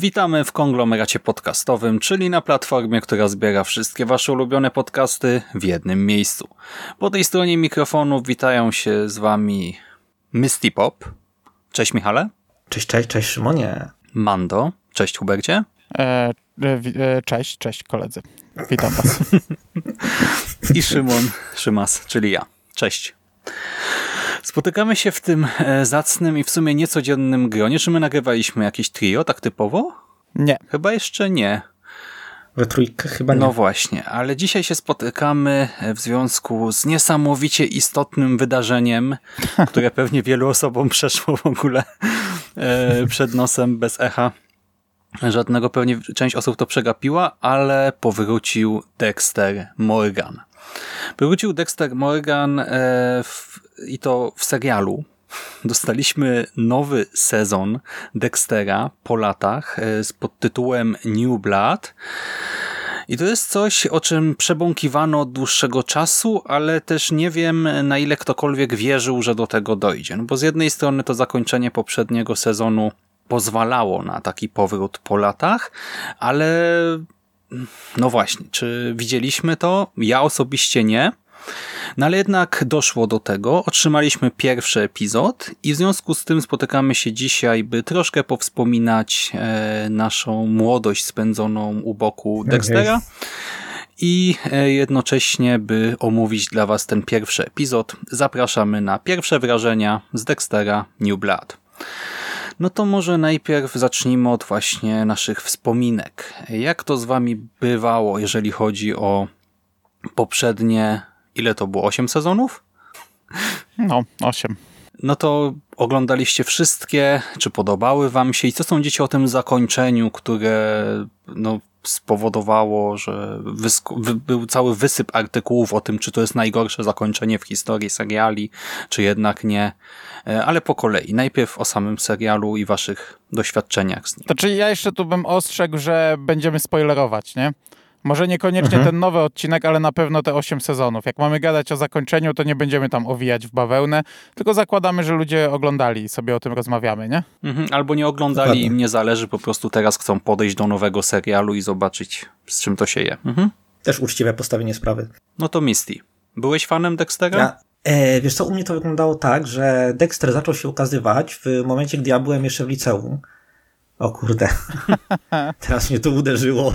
Witamy w konglomeracie podcastowym, czyli na platformie, która zbiera wszystkie wasze ulubione podcasty w jednym miejscu. Po tej stronie mikrofonu witają się z wami Misty Pop. Cześć Michale. Cześć, cześć, cześć Szymonie. Mando. Cześć Hubercie. E, e, e, cześć, cześć koledzy. Witam was. I Szymon Szymas, czyli ja. Cześć. Spotykamy się w tym e, zacnym i w sumie niecodziennym gronie. Czy my nagrywaliśmy jakieś trio tak typowo? Nie. Chyba jeszcze nie. We trójkę chyba nie. No właśnie, ale dzisiaj się spotykamy w związku z niesamowicie istotnym wydarzeniem, które pewnie wielu osobom przeszło w ogóle e, przed nosem bez echa. Żadnego pewnie część osób to przegapiła, ale powrócił Dexter Morgan. Wrócił Dexter Morgan e, w, i to w serialu. Dostaliśmy nowy sezon Dextera po latach e, z podtytułem New Blood. I to jest coś, o czym przebąkiwano od dłuższego czasu, ale też nie wiem, na ile ktokolwiek wierzył, że do tego dojdzie. No bo z jednej strony to zakończenie poprzedniego sezonu pozwalało na taki powrót po latach, ale no właśnie, czy widzieliśmy to? Ja osobiście nie. No ale jednak doszło do tego, otrzymaliśmy pierwszy epizod i w związku z tym spotykamy się dzisiaj, by troszkę powspominać e, naszą młodość spędzoną u boku Dextera i e, jednocześnie, by omówić dla Was ten pierwszy epizod, zapraszamy na pierwsze wrażenia z Dextera New Blood. No to może najpierw zacznijmy od właśnie naszych wspominek. Jak to z wami bywało, jeżeli chodzi o poprzednie, ile to było, 8 sezonów? No, 8. No to oglądaliście wszystkie, czy podobały wam się i co sądzicie o tym zakończeniu, które no, spowodowało, że był cały wysyp artykułów o tym, czy to jest najgorsze zakończenie w historii seriali, czy jednak nie. E, ale po kolei. Najpierw o samym serialu i waszych doświadczeniach z nim. Znaczy ja jeszcze tu bym ostrzegł, że będziemy spoilerować, nie? Może niekoniecznie mhm. ten nowy odcinek, ale na pewno te 8 sezonów. Jak mamy gadać o zakończeniu, to nie będziemy tam owijać w bawełnę, tylko zakładamy, że ludzie oglądali i sobie o tym rozmawiamy, nie? Mhm. Albo nie oglądali, im nie zależy, po prostu teraz chcą podejść do nowego serialu i zobaczyć, z czym to się je. Mhm. Też uczciwe postawienie sprawy. No to Misty. Byłeś fanem Dextera? Ja, e, wiesz co, u mnie to wyglądało tak, że Dexter zaczął się ukazywać w momencie, gdy ja byłem jeszcze w liceum. O kurde, teraz mnie to uderzyło.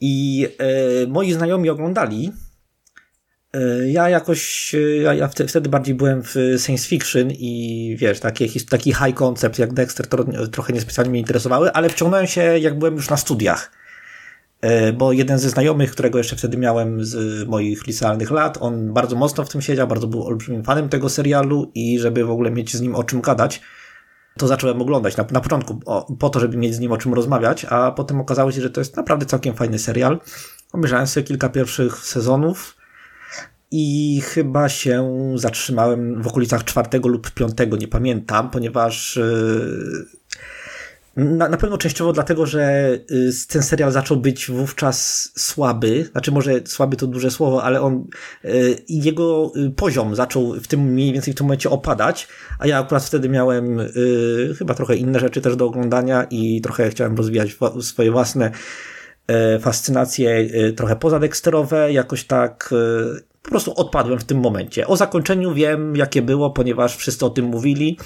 I e, moi znajomi oglądali. E, ja jakoś, e, ja, ja wtedy bardziej byłem w science fiction i wiesz, takie, taki high concept jak Dexter to, trochę niespecjalnie mnie interesowały, ale wciągnąłem się jak byłem już na studiach. E, bo jeden ze znajomych, którego jeszcze wtedy miałem z moich licealnych lat, on bardzo mocno w tym siedział, bardzo był olbrzymim fanem tego serialu i żeby w ogóle mieć z nim o czym gadać, to zacząłem oglądać na, na początku o, po to, żeby mieć z nim o czym rozmawiać, a potem okazało się, że to jest naprawdę całkiem fajny serial. Obejrzałem sobie kilka pierwszych sezonów i chyba się zatrzymałem w okolicach czwartego lub piątego, nie pamiętam, ponieważ yy, na, na pewno częściowo dlatego, że y, ten serial zaczął być wówczas słaby. Znaczy, może słaby to duże słowo, ale on y, jego y, poziom zaczął w tym mniej więcej w tym momencie opadać, a ja akurat wtedy miałem chyba trochę inne rzeczy też do oglądania i trochę chciałem rozwijać swoje własne fascynacje trochę pozadeksterowe, jakoś tak po prostu odpadłem w tym momencie. O zakończeniu wiem, jakie było, ponieważ wszyscy o tym mówili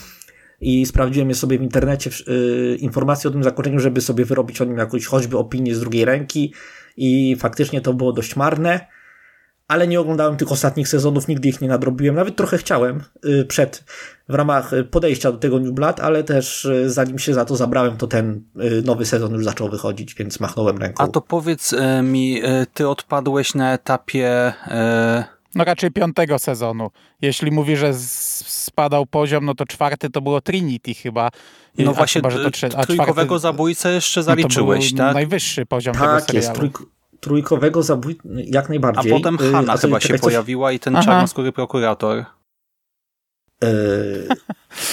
i sprawdziłem je sobie w internecie yy, informacje o tym zakończeniu, żeby sobie wyrobić o nim jakąś choćby opinię z drugiej ręki. I faktycznie to było dość marne, ale nie oglądałem tych ostatnich sezonów, nigdy ich nie nadrobiłem, nawet trochę chciałem yy, przed, w ramach podejścia do tego New Blood, ale też yy, zanim się za to zabrałem, to ten y, nowy sezon już zaczął wychodzić, więc machnąłem ręką. A to powiedz y, mi, y, ty odpadłeś na etapie... No raczej piątego sezonu. Jeśli mówi, że spadał poziom, no to czwarty to było Trinity chyba. No a właśnie, chyba, że to trzy, a trójkowego czwarty, zabójcę jeszcze zaliczyłeś, no tak? najwyższy poziom tak, tego serialu. jest, trójk trójkowego zabójcy, jak najbardziej. A potem Hanna chyba się pojawiła i ten czarnoskóry prokurator. Yy,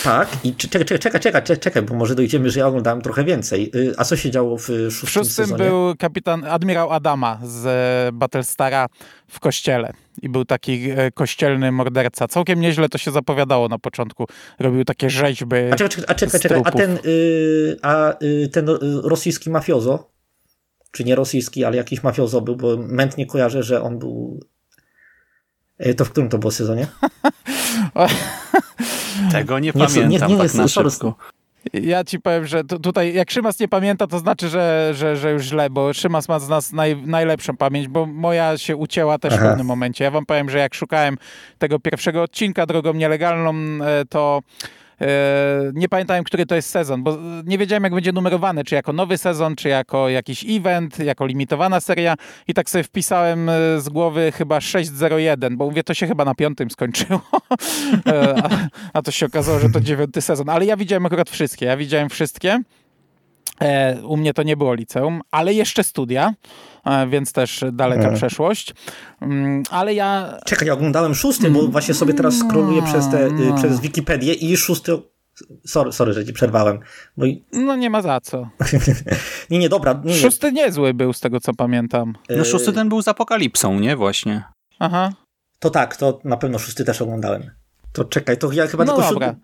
tak, i czekaj, czekaj, czekaj, czekaj, czekaj, bo może dojdziemy, że ja oglądałem trochę więcej. Yy, a co się działo w szóstym, w szóstym sezonie? był kapitan admirał Adama z Battlestara w kościele i był taki e, kościelny morderca. Całkiem nieźle to się zapowiadało na początku. Robił takie rzeźby. A czekaj, czekaj, a, czekaj, czekaj, a ten, yy, a, yy, ten yy, rosyjski mafiozo, czy nie rosyjski, ale jakiś mafiozo był, bo mętnie kojarzę, że on był. Yy, to w którym to było sezonie? Tego nie, Nie, pamiętam nie, nie, nie, tak na szybko. Ja ci powiem, że tu- tutaj jak Szymas nie pamięta, to znaczy, że, że, że już źle, bo Szymas ma z nas naj, najlepszą pamięć, bo moja się ucięła też w Aha. pewnym momencie. Ja wam powiem, że jak szukałem tego pierwszego odcinka drogą nielegalną, e, to e, nie pamiętałem, który to jest sezon, bo nie wiedziałem, jak będzie numerowany, czy jako nowy sezon, czy jako jakiś event, jako limitowana seria. I tak sobie wpisałem e, z głowy chyba 601, bo mówię, to się chyba na piątym skończyło, E, a, a to się okazało, że to dziewiąty sezon, ale ja widziałem akurat wszystkie, ja widziałem wszystkie. E, u mnie to nie było liceum, ale jeszcze studia, e, więc też daleka Mhm. przeszłość. Mm, ale ja Czekaj, ja oglądałem szósty, bo właśnie sobie teraz scrolluję przez, te, yy, przez Wikipedię i szósty. Sorry, sorry, że ci przerwałem. Bo... i- No nie ma za co. nie, nie, dobra. Nie, nie. Szósty niezły był z tego, co pamiętam. No szósty ten był z apokalipsą, nie? Właśnie. Aha. To tak, to na pewno szósty też oglądałem. To czekaj, to ja chyba No tylko dobra. siódmy.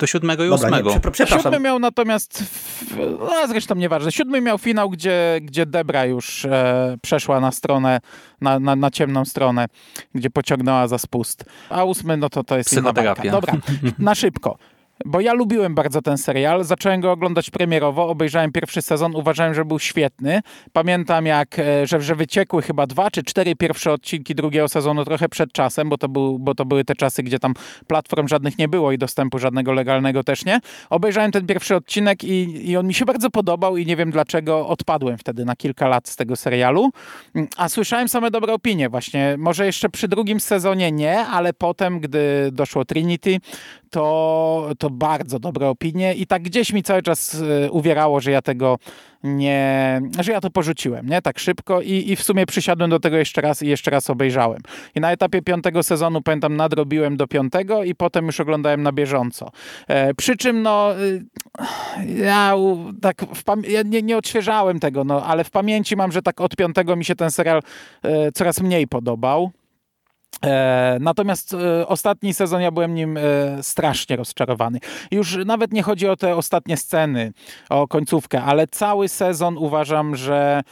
Do siódmego i Dobra, nie, ósmego. przepra- przepraszam. Siódmy miał natomiast, no zresztą nieważne, siódmy miał finał, gdzie, gdzie Debra już e, przeszła na stronę, na, na, na ciemną stronę, gdzie pociągnęła za spust. A ósmy, no to to jest. Psychoterapia. Dobra, na szybko. Bo ja lubiłem bardzo ten serial, zacząłem go oglądać premierowo, obejrzałem pierwszy sezon, uważałem, że był świetny. Pamiętam, jak, e, że, że wyciekły chyba dwa czy cztery pierwsze odcinki drugiego sezonu trochę przed czasem, bo to, był, bo to były te czasy, gdzie tam platform żadnych nie było i dostępu żadnego legalnego też nie. Obejrzałem ten pierwszy odcinek i, i on mi się bardzo podobał i nie wiem dlaczego odpadłem wtedy na kilka lat z tego serialu. A słyszałem same dobre opinie właśnie. Może jeszcze przy drugim sezonie nie, ale potem, gdy doszło Trinity, to, to bardzo dobre opinie i tak gdzieś mi cały czas e, uwierało, że ja tego nie, że ja to porzuciłem, nie, tak szybko i, i w sumie przysiadłem do tego jeszcze raz i jeszcze raz obejrzałem. I na etapie piątego sezonu, pamiętam, nadrobiłem do piątego i potem już oglądałem na bieżąco. E, przy czym, no, y, ja tak ja nie, nie odświeżałem tego, no, ale w pamięci mam, że tak od piątego mi się ten serial e, coraz mniej podobał. E, natomiast e, ostatni sezon ja byłem nim e, strasznie rozczarowany. Już nawet nie chodzi o te ostatnie sceny, o końcówkę, ale cały sezon uważam, że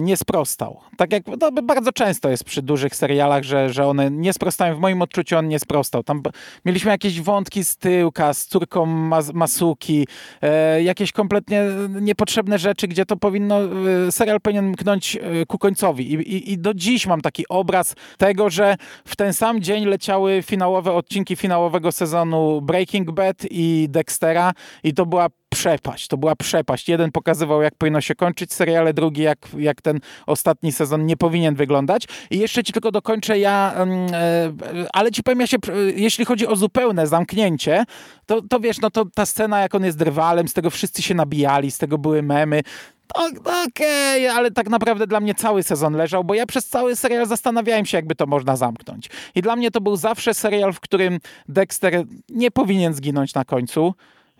nie sprostał. Tak jak to bardzo często jest przy dużych serialach, że, że one nie sprostają. W moim odczuciu on nie sprostał. Tam mieliśmy jakieś wątki z tyłka, z córką Mas Masuki, e, jakieś kompletnie niepotrzebne rzeczy, gdzie to powinno, e, serial powinien mknąć e, ku końcowi. I, i, I do dziś mam taki obraz tego, że w ten sam dzień leciały finałowe odcinki finałowego sezonu Breaking Bad i Dextera i to była przepaść, to była przepaść. Jeden pokazywał, jak powinno się kończyć seriale, drugi, jak, jak ten ostatni sezon nie powinien wyglądać. I jeszcze ci tylko dokończę ja, mm, e, ale ci powiem, ja się, e, jeśli chodzi o zupełne zamknięcie, to, to wiesz, no to ta scena, jak on jest drwalem, z tego wszyscy się nabijali, z tego były memy, to- Okej, ale tak naprawdę dla mnie cały sezon leżał, bo ja przez cały serial zastanawiałem się, jakby to można zamknąć. I dla mnie to był zawsze serial, w którym Dexter nie powinien zginąć na końcu.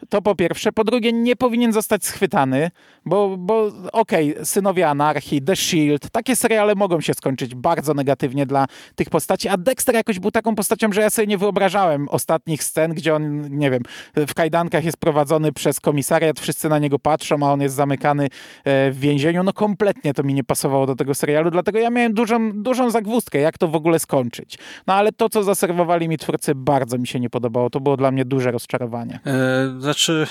To po pierwsze. Po drugie, nie powinien zostać schwytany, bo, bo okej, Synowie Anarchii, The Shield, takie seriale mogą się skończyć bardzo negatywnie dla tych postaci, a Dexter jakoś był taką postacią, że ja sobie nie wyobrażałem ostatnich scen, gdzie on, nie wiem, w kajdankach jest prowadzony przez komisariat, wszyscy na niego patrzą, a on jest zamykany e, w więzieniu. No kompletnie to mi nie pasowało do tego serialu, dlatego ja miałem dużą, dużą zagwózdkę, jak to w ogóle skończyć. No ale to, co zaserwowali mi twórcy, bardzo mi się nie podobało. To było dla mnie duże rozczarowanie. E, Znaczy,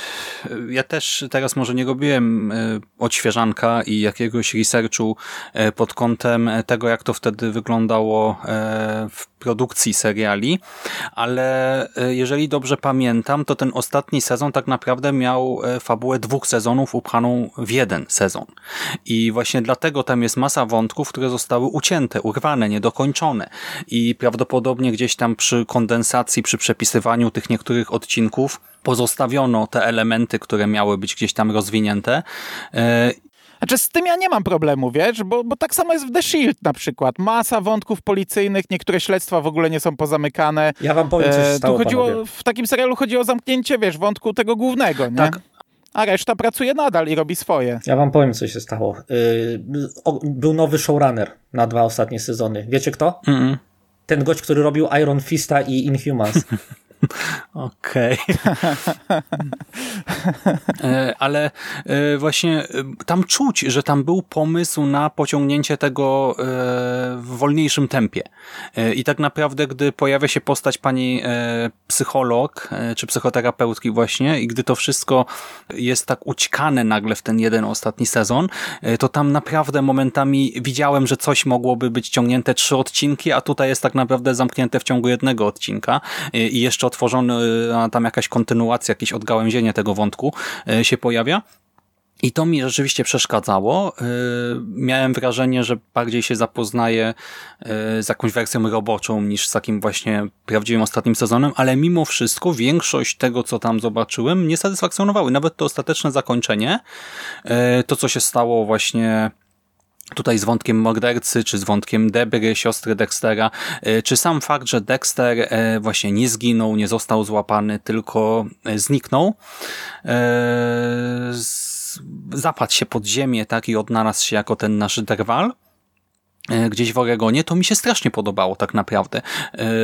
e, ja też teraz może nie robiłem e, odświeżanka i jakiegoś researchu e, pod kątem tego, jak to wtedy wyglądało w produkcji seriali, ale jeżeli dobrze pamiętam, to ten ostatni sezon tak naprawdę miał fabułę dwóch sezonów upchaną w jeden sezon. I właśnie dlatego tam jest masa wątków, które zostały ucięte, urwane, niedokończone. I prawdopodobnie gdzieś tam przy kondensacji, przy przepisywaniu tych niektórych odcinków pozostawiono te elementy, które miały być gdzieś tam rozwinięte. E, Znaczy z tym ja nie mam problemu, wiesz, bo, bo tak samo jest w The Shield na przykład. Masa wątków policyjnych, niektóre śledztwa w ogóle nie są pozamykane. Ja wam powiem, co się E, stało, tu chodziło, panowie. w takim serialu chodzi o zamknięcie, wiesz, wątku tego głównego, nie? Tak. A reszta pracuje nadal i robi swoje. Ja wam powiem, co się stało. O, był nowy showrunner na dwa ostatnie sezony. Wiecie kto? Mm, Ten gość, który robił Iron Fista i Inhumans. Okej. E, Ale e, właśnie e, tam czuć, że tam był pomysł na pociągnięcie tego w wolniejszym tempie. I tak naprawdę, gdy pojawia się postać pani psycholog, czy psychoterapeutki właśnie, i gdy to wszystko jest tak ućkane nagle w ten jeden ostatni sezon, to tam naprawdę momentami widziałem, że coś mogłoby być ciągnięte trzy odcinki, a tutaj jest tak naprawdę zamknięte w ciągu jednego odcinka i jeszcze otworzony, e, a tam jakaś kontynuacja, jakieś odgałęzienie tego wątku e, się pojawia. I to mi rzeczywiście przeszkadzało. Yy, Miałem wrażenie, że bardziej się zapoznaję yy, z jakąś wersją roboczą niż z takim właśnie prawdziwym ostatnim sezonem, ale mimo wszystko większość tego, co tam zobaczyłem, mnie satysfakcjonowały. Nawet to ostateczne zakończenie, to co się stało właśnie tutaj z wątkiem mordercy, czy z wątkiem Debry, siostry Dextera, y, czy sam fakt, że Dexter y, właśnie nie zginął, nie został złapany, tylko y, zniknął, zapadł się pod ziemię tak i odnalazł się jako ten nasz drwal, gdzieś w Oregonie, to mi się strasznie podobało tak naprawdę.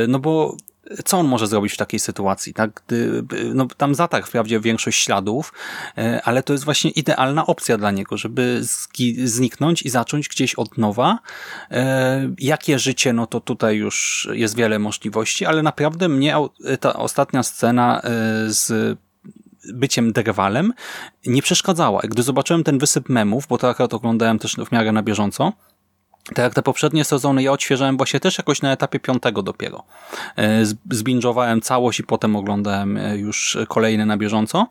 No bo co on może zrobić w takiej sytuacji, tak? Gdy, no, tam zatarł wprawdzie większość śladów, e, ale to jest właśnie idealna opcja dla niego, żeby zniknąć i zacząć gdzieś od nowa. E, Jakie życie, no to tutaj już jest wiele możliwości, ale naprawdę mnie ta ostatnia scena e, z byciem drwalem nie przeszkadzała. Gdy zobaczyłem ten wysyp memów, bo to akurat oglądałem też w miarę na bieżąco, tak jak te poprzednie sezony, ja odświeżałem właśnie też jakoś na etapie piątego dopiero. E, z- Zbinge'owałem całość i potem oglądałem e, już kolejne na bieżąco.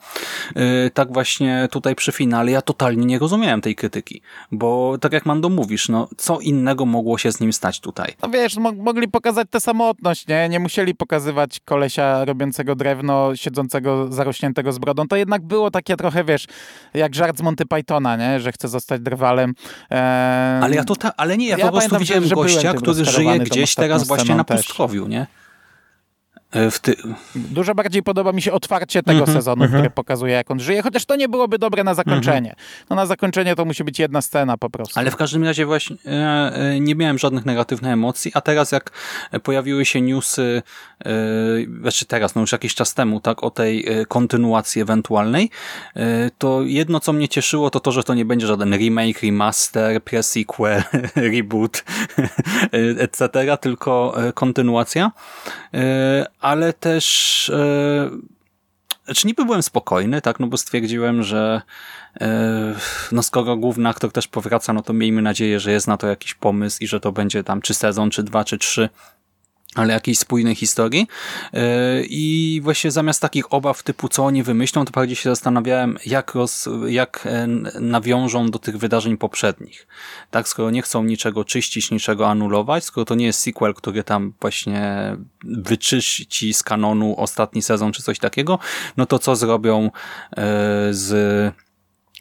E, Tak właśnie tutaj przy finale ja totalnie nie rozumiałem tej krytyki, bo tak jak Mando mówisz, no co innego mogło się z nim stać tutaj? No wiesz, mo mogli pokazać tę samotność, nie? Nie musieli pokazywać kolesia robiącego drewno, siedzącego, zarośniętego z brodą. To jednak było takie trochę, wiesz, jak żart z Monty Pythona, nie? Że chce zostać drwalem. Eee, Ale ja to ta, ale nie, ja, Ja po prostu widziałem gościa, który żyje gdzieś teraz właśnie na pustkowiu, nie? E, ty... Dużo bardziej podoba mi się otwarcie tego Mhm, sezonu, które pokazuje, jak on żyje, chociaż to nie byłoby dobre na zakończenie. No na zakończenie to musi być jedna scena po prostu. Ale w każdym razie właśnie e, e, nie miałem żadnych negatywnych emocji, a teraz jak pojawiły się newsy, znaczy teraz, no już jakiś czas temu, tak, o tej kontynuacji ewentualnej, to jedno, co mnie cieszyło, to to, że to nie będzie żaden remake, remaster, pre-sequel, reboot, etc., tylko kontynuacja, ale też e, znaczy niby byłem spokojny, tak, no bo stwierdziłem, że e, no skoro główny aktor też powraca, no to miejmy nadzieję, że jest na to jakiś pomysł i że to będzie tam czy sezon, czy dwa, czy trzy, ale jakiejś spójnej historii. E, I właśnie zamiast takich obaw typu co oni wymyślą, to bardziej się zastanawiałem, jak, roz, jak e, nawiążą do tych wydarzeń poprzednich. Tak, skoro nie chcą niczego czyścić, niczego anulować, skoro to nie jest sequel, który tam właśnie wyczyści z kanonu ostatni sezon, czy coś takiego, no to co zrobią e, z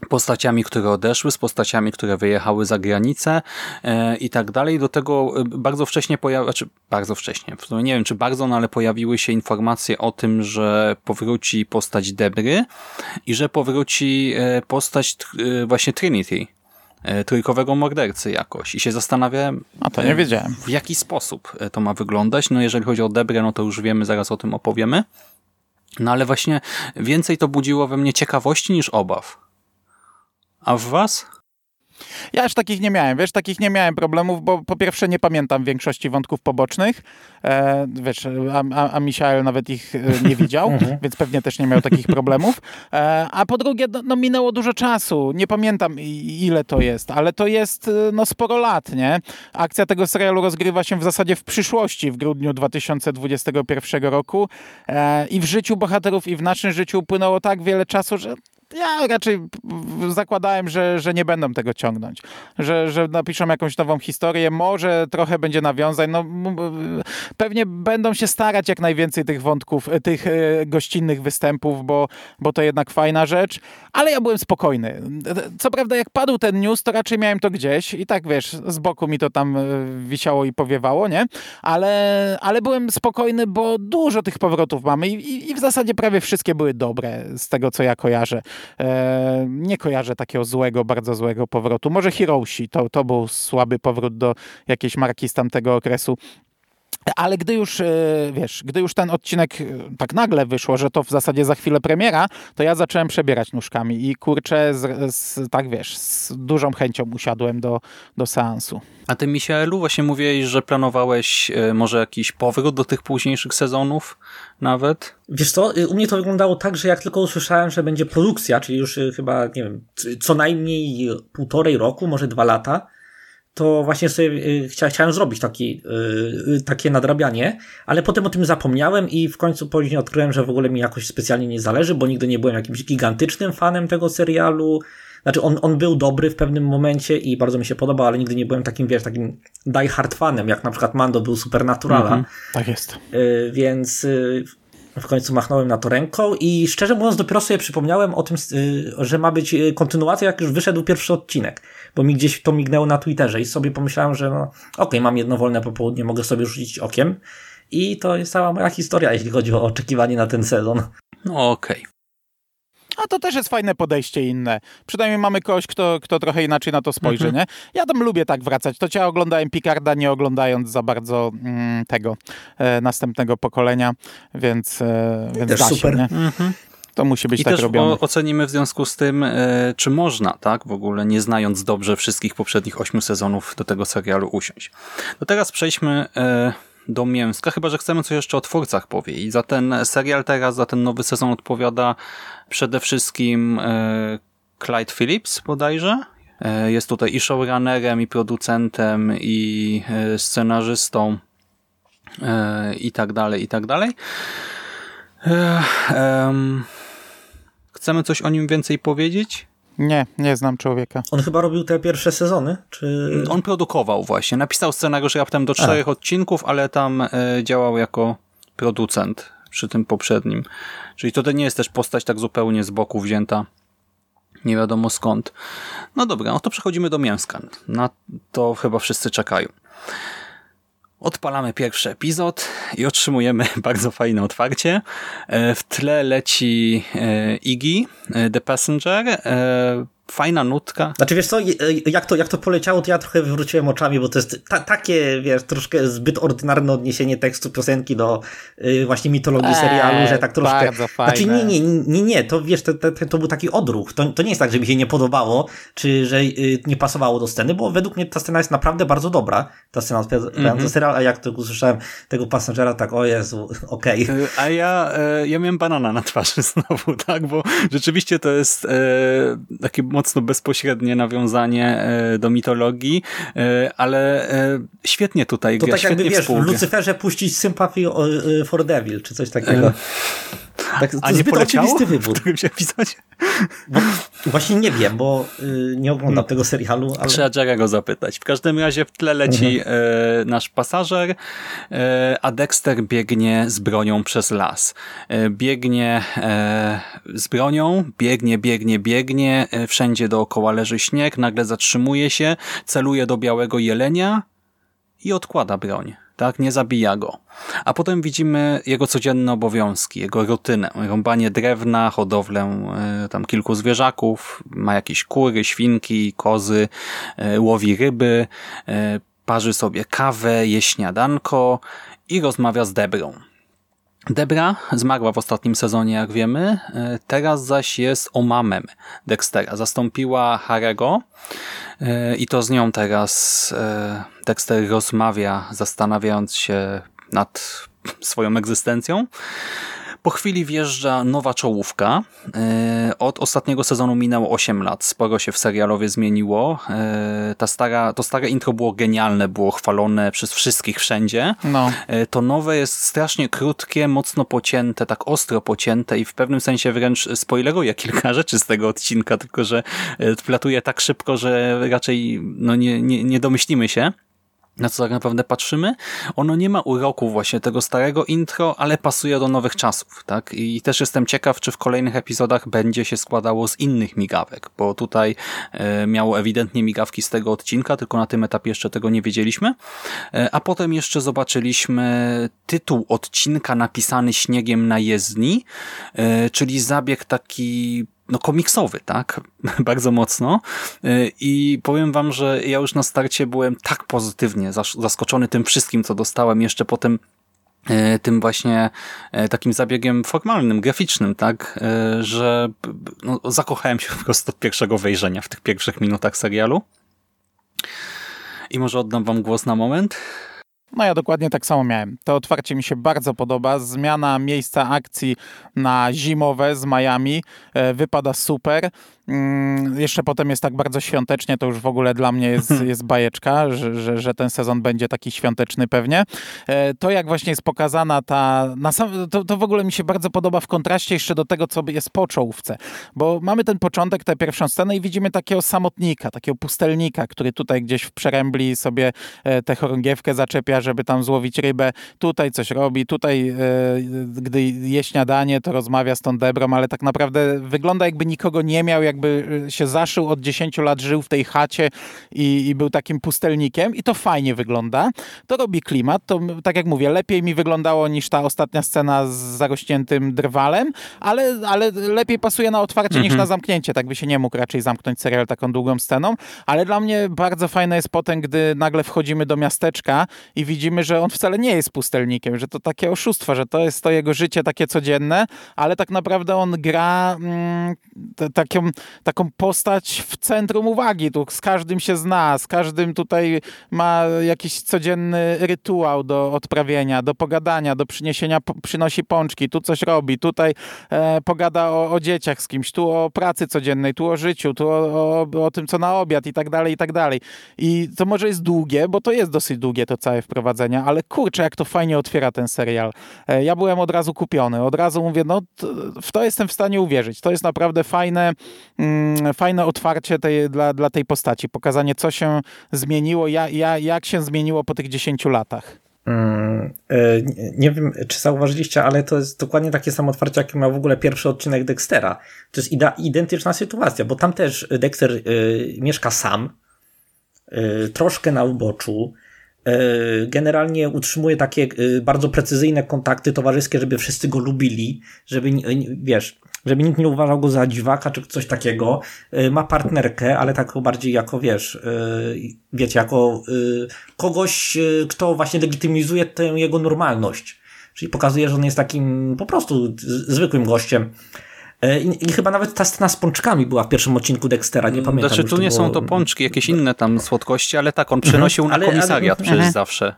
postaciami, które odeszły, z postaciami, które wyjechały za granicę e, i tak dalej. Do tego e, bardzo wcześnie pojawiły, znaczy bardzo wcześnie, w sumie nie wiem czy bardzo, no ale pojawiły się informacje o tym, że powróci postać Debry i że powróci e, postać e, właśnie Trinity, trójkowego mordercy jakoś. I się zastanawiałem, A to nie wiedziałem. w jaki sposób to ma wyglądać. No jeżeli chodzi o Debrę, no to już wiemy, zaraz o tym opowiemy. No ale właśnie więcej to budziło we mnie ciekawości niż obaw. A w was? Ja aż takich nie miałem, wiesz, takich nie miałem problemów, bo po pierwsze nie pamiętam większości wątków pobocznych, e, wiesz, a, a, a Michael nawet ich e, nie widział, więc pewnie też nie miał takich problemów, e, a po drugie, no, no minęło dużo czasu, nie pamiętam ile to jest, ale to jest e, no sporo lat, nie? Akcja tego serialu rozgrywa się w zasadzie w przyszłości, w grudniu 2021 roku. E, i w życiu bohaterów i w naszym życiu upłynęło tak wiele czasu, że ja raczej zakładałem, że, że nie będą tego ciągnąć. Że, że napiszą jakąś nową historię, może trochę będzie nawiązań, no pewnie będą się starać jak najwięcej tych wątków, tych e, gościnnych występów, bo, bo to jednak fajna rzecz, ale ja byłem spokojny. Co prawda jak padł ten news, to raczej miałem to gdzieś i tak wiesz, z boku mi to tam e, wisiało i powiewało, nie? Ale, ale byłem spokojny, bo dużo tych powrotów mamy i, i w zasadzie prawie wszystkie były dobre z tego, co ja kojarzę. E, nie kojarzę takiego złego, bardzo złego powrotu. Może Hiroshi, to, to był słaby powrót do jakiejś marki z tamtego okresu. Ale gdy już, e, wiesz, gdy już ten odcinek e, tak nagle wyszło, że to w zasadzie za chwilę premiera, to ja zacząłem przebierać nóżkami i kurczę, z, z, tak wiesz, z dużą chęcią usiadłem do, do seansu. A ty, Misielu, właśnie mówiłeś, że planowałeś e, może jakiś powrót do tych późniejszych sezonów nawet? Wiesz co, u mnie to wyglądało tak, że jak tylko usłyszałem, że będzie produkcja, czyli już chyba, nie wiem, co najmniej półtorej roku, może dwa lata, to właśnie sobie y, chciałem zrobić taki, y, y, takie nadrabianie, ale potem o tym zapomniałem i w końcu później odkryłem, że w ogóle mi jakoś specjalnie nie zależy, bo nigdy nie byłem jakimś gigantycznym fanem tego serialu. Znaczy, on, on był dobry w pewnym momencie i bardzo mi się podobał, ale nigdy nie byłem takim, wiesz, takim die hard fanem, jak na przykład Mando był Supernaturala. -hmm, tak jest. Więc w końcu machnąłem na to ręką i szczerze mówiąc dopiero sobie przypomniałem o tym, że ma być kontynuacja, jak już wyszedł pierwszy odcinek bo mi gdzieś to mignęło na Twitterze i sobie pomyślałem, że no, okej, okay, mam jedno wolne popołudnie, mogę sobie rzucić okiem. I to jest cała moja historia, jeśli chodzi o oczekiwanie na ten sezon. No okej. Okay. A to też jest fajne podejście inne. Przynajmniej mamy kogoś, kto, kto trochę inaczej na to spojrzy, mhm. nie? Ja tam lubię tak wracać. To cię oglądałem Picarda, nie oglądając za bardzo mm, tego e, następnego pokolenia, więc, e, więc też da super. się, nie? Mhm. To musi być I tak też robione. ocenimy w związku z tym, e, czy można, tak, w ogóle nie znając dobrze wszystkich poprzednich ośmiu sezonów do tego serialu usiąść. No teraz przejdźmy e, do Mięska, chyba że chcemy coś jeszcze o twórcach powiedzieć. Za ten serial teraz, za ten nowy sezon odpowiada przede wszystkim e, Clyde Phillips bodajże. Jest tutaj i showrunnerem, i producentem, i scenarzystą, i tak dalej, i tak dalej. Um, Chcemy coś o nim więcej powiedzieć? Nie, nie znam człowieka. On chyba robił te pierwsze sezony? Czy... On produkował właśnie. Napisał scenariusz raptem do czterech A. odcinków, ale tam e, działał jako producent przy tym poprzednim. Czyli to nie jest też postać tak zupełnie z boku wzięta. Nie wiadomo skąd. No dobra, no to przechodzimy do mięska. Na to chyba wszyscy czekają. Odpalamy pierwszy epizod i otrzymujemy bardzo fajne otwarcie. E, w tle leci e, Iggy, e, The Passenger, fajna nutka. Znaczy wiesz co, jak to, jak to poleciało, to ja trochę wywróciłem oczami, bo to jest ta, takie, wiesz, troszkę zbyt ordynarne odniesienie tekstu piosenki do y, właśnie mitologii eee, serialu, że tak troszkę... Bardzo fajne. Znaczy nie, nie, nie, nie, to wiesz, to, to, to był taki odruch. To, to nie jest tak, że mi się nie podobało, czy że y, nie pasowało do sceny, bo według mnie ta scena jest naprawdę bardzo dobra, ta scena odpowiadająca mm -hmm. serial, a jak to usłyszałem tego passażera, tak, o Jezu, okej. Okay. A ja, ja miałem banana na twarzy znowu, tak, bo rzeczywiście to jest takie mocno bezpośrednie nawiązanie e, do mitologii, e, ale e, świetnie tutaj To tak jakby, wiesz, w Lucyferze puścić Sympathy for Devil, czy coś takiego. Tak, to A nie zbyt oczywisty wybór. W którymś epizodzie? Bo, właśnie nie wiem, bo y, nie oglądam hmm. tego serialu. Ale... Trzeba Jerego zapytać. W każdym razie w tle leci mhm. y, nasz pasażer, y, a Dexter biegnie z bronią przez las. biegnie z bronią, biegnie, biegnie, biegnie, wszędzie dookoła leży śnieg, nagle zatrzymuje się, celuje do białego jelenia i odkłada broń tak? Nie zabija go. A potem widzimy jego codzienne obowiązki, jego rutynę. Rąbanie drewna, hodowlę e, tam kilku zwierzaków, ma jakieś kury, świnki, kozy, e, łowi ryby, e, parzy sobie kawę, je śniadanko i rozmawia z Debrą. Debra zmarła w ostatnim sezonie, jak wiemy, teraz zaś jest omamem Dextera. Zastąpiła Harego i to z nią teraz Dexter rozmawia, zastanawiając się nad swoją egzystencją. Po chwili wjeżdża nowa czołówka. E, od ostatniego sezonu minęło 8 lat. Sporo się w serialowie zmieniło. E, ta stara, to stare intro było genialne, było chwalone przez wszystkich wszędzie. No. To nowe jest strasznie krótkie, mocno pocięte, tak ostro pocięte i w pewnym sensie wręcz spoileruje kilka rzeczy z tego odcinka, tylko że wlatuje tak szybko, że raczej no nie, nie, nie domyślimy się na co tak naprawdę patrzymy, ono nie ma uroku właśnie tego starego intro, ale pasuje do nowych czasów, tak? I też jestem ciekaw, czy w kolejnych epizodach będzie się składało z innych migawek, bo tutaj e, miało ewidentnie migawki z tego odcinka, tylko na tym etapie jeszcze tego nie wiedzieliśmy. E, a potem jeszcze zobaczyliśmy tytuł odcinka napisany śniegiem na jezdni, e, czyli zabieg taki no komiksowy, tak? Bardzo mocno. Y, I powiem wam, że ja już na starcie byłem tak pozytywnie zaskoczony tym wszystkim, co dostałem jeszcze potem y, tym właśnie y, takim zabiegiem formalnym, graficznym, tak, że no, zakochałem się po prostu od pierwszego wejrzenia w tych pierwszych minutach serialu. I może oddam wam głos na moment. No ja dokładnie tak samo miałem. To otwarcie mi się bardzo podoba. Zmiana miejsca akcji na zimowe z Miami e, wypada super. Mm, jeszcze potem jest tak bardzo świątecznie, to już w ogóle dla mnie jest, jest bajeczka, że, że, że, ten sezon będzie taki świąteczny pewnie. E, to jak właśnie jest pokazana ta, sam, to, to w ogóle mi się bardzo podoba w kontraście jeszcze do tego, co jest po czołówce, bo mamy ten początek, tę pierwszą scenę i widzimy takiego samotnika, takiego pustelnika, który tutaj gdzieś w przerębli sobie e, tę chorągiewkę zaczepia, żeby tam złowić rybę, tutaj coś robi, tutaj e, gdy je śniadanie, to rozmawia z tą Debrą, ale tak naprawdę wygląda jakby nikogo nie miał, jakby y, się zaszył od 10 lat, żył w tej chacie i, i, był takim pustelnikiem i to fajnie wygląda. To robi klimat, to tak jak mówię, lepiej mi wyglądało niż ta ostatnia scena z zarośniętym drwalem, ale, ale lepiej pasuje na otwarcie mhm. niż na zamknięcie, tak by się nie mógł raczej zamknąć serial taką długą sceną, ale dla mnie bardzo fajne jest potem, gdy nagle wchodzimy do miasteczka i widzimy, że on wcale nie jest pustelnikiem, że to takie oszustwo, że to jest to jego życie takie codzienne, ale tak naprawdę on gra mm, taką taką postać w centrum uwagi. Tu z każdym się zna, z każdym tutaj ma jakiś codzienny rytuał do odprawienia, do pogadania, do przyniesienia, przynosi pączki, tu coś robi, tutaj e, pogada o, o, dzieciach z kimś, tu o pracy codziennej, tu o życiu, tu o, o, o tym, co na obiad i tak dalej, i tak dalej. I to może jest długie, bo to jest dosyć długie to całe wprowadzenie, ale kurczę, jak to fajnie otwiera ten serial. E, ja byłem od razu kupiony, od razu mówię, no w to jestem w stanie uwierzyć. To jest naprawdę fajne, fajne otwarcie tej, dla, dla tej postaci, pokazanie co się zmieniło, ja, ja, jak się zmieniło po tych 10 latach. Mm, e, nie wiem, czy zauważyliście, ale to jest dokładnie takie samo otwarcie, jakie miał w ogóle pierwszy odcinek Dextera. To jest identyczna sytuacja, bo tam też Dexter y, mieszka sam, troszkę na uboczu, generalnie utrzymuje takie bardzo precyzyjne kontakty towarzyskie, żeby wszyscy go lubili, żeby, wiesz, żeby nikt nie uważał go za dziwaka czy coś takiego. Ma partnerkę, ale tak bardziej jako, wiesz, wiecie, jako kogoś, kto właśnie legitymizuje tę jego normalność. Czyli pokazuje, że on jest takim po prostu zwykłym gościem. I, I, chyba nawet ta scena z pączkami była w pierwszym odcinku Dextera, nie pamiętam. Znaczy tu nie było... są to pączki, jakieś inne tam słodkości, ale tak, on przynosił mhm, na komisariat ale, przecież mhm. zawsze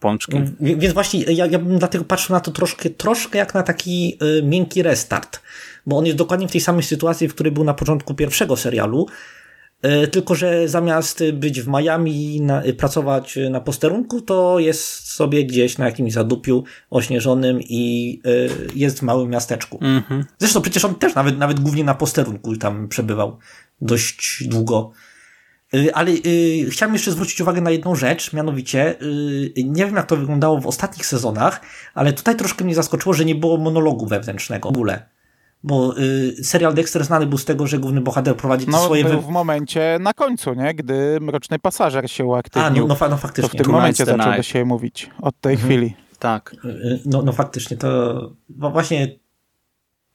pączki. Więc właśnie ja, ja bym dlatego patrzył na to troszkę, troszkę jak na taki y, miękki restart, bo on jest dokładnie w tej samej sytuacji, w której był na początku pierwszego serialu, tylko że zamiast być w Miami y, pracować na posterunku, to jest sobie gdzieś na jakimś zadupiu ośnieżonym i y, jest w małym miasteczku. -hmm. Zresztą przecież on też nawet, nawet głównie na posterunku tam przebywał dość długo. Y, ale chciałem jeszcze zwrócić uwagę na jedną rzecz, mianowicie nie wiem jak to wyglądało w ostatnich sezonach, ale tutaj troszkę mnie zaskoczyło, że nie było monologu wewnętrznego w ogóle. Bo y, serial Dexter znany był z tego, że główny bohater prowadzi no, swoje... był w momencie na końcu, nie? Gdy Mroczny Pasażer się uaktywnił. A, no, no, no faktycznie. To w tym momencie zaczął do siebie mówić. Od tej mhm. chwili. Tak. No, no faktycznie, to właśnie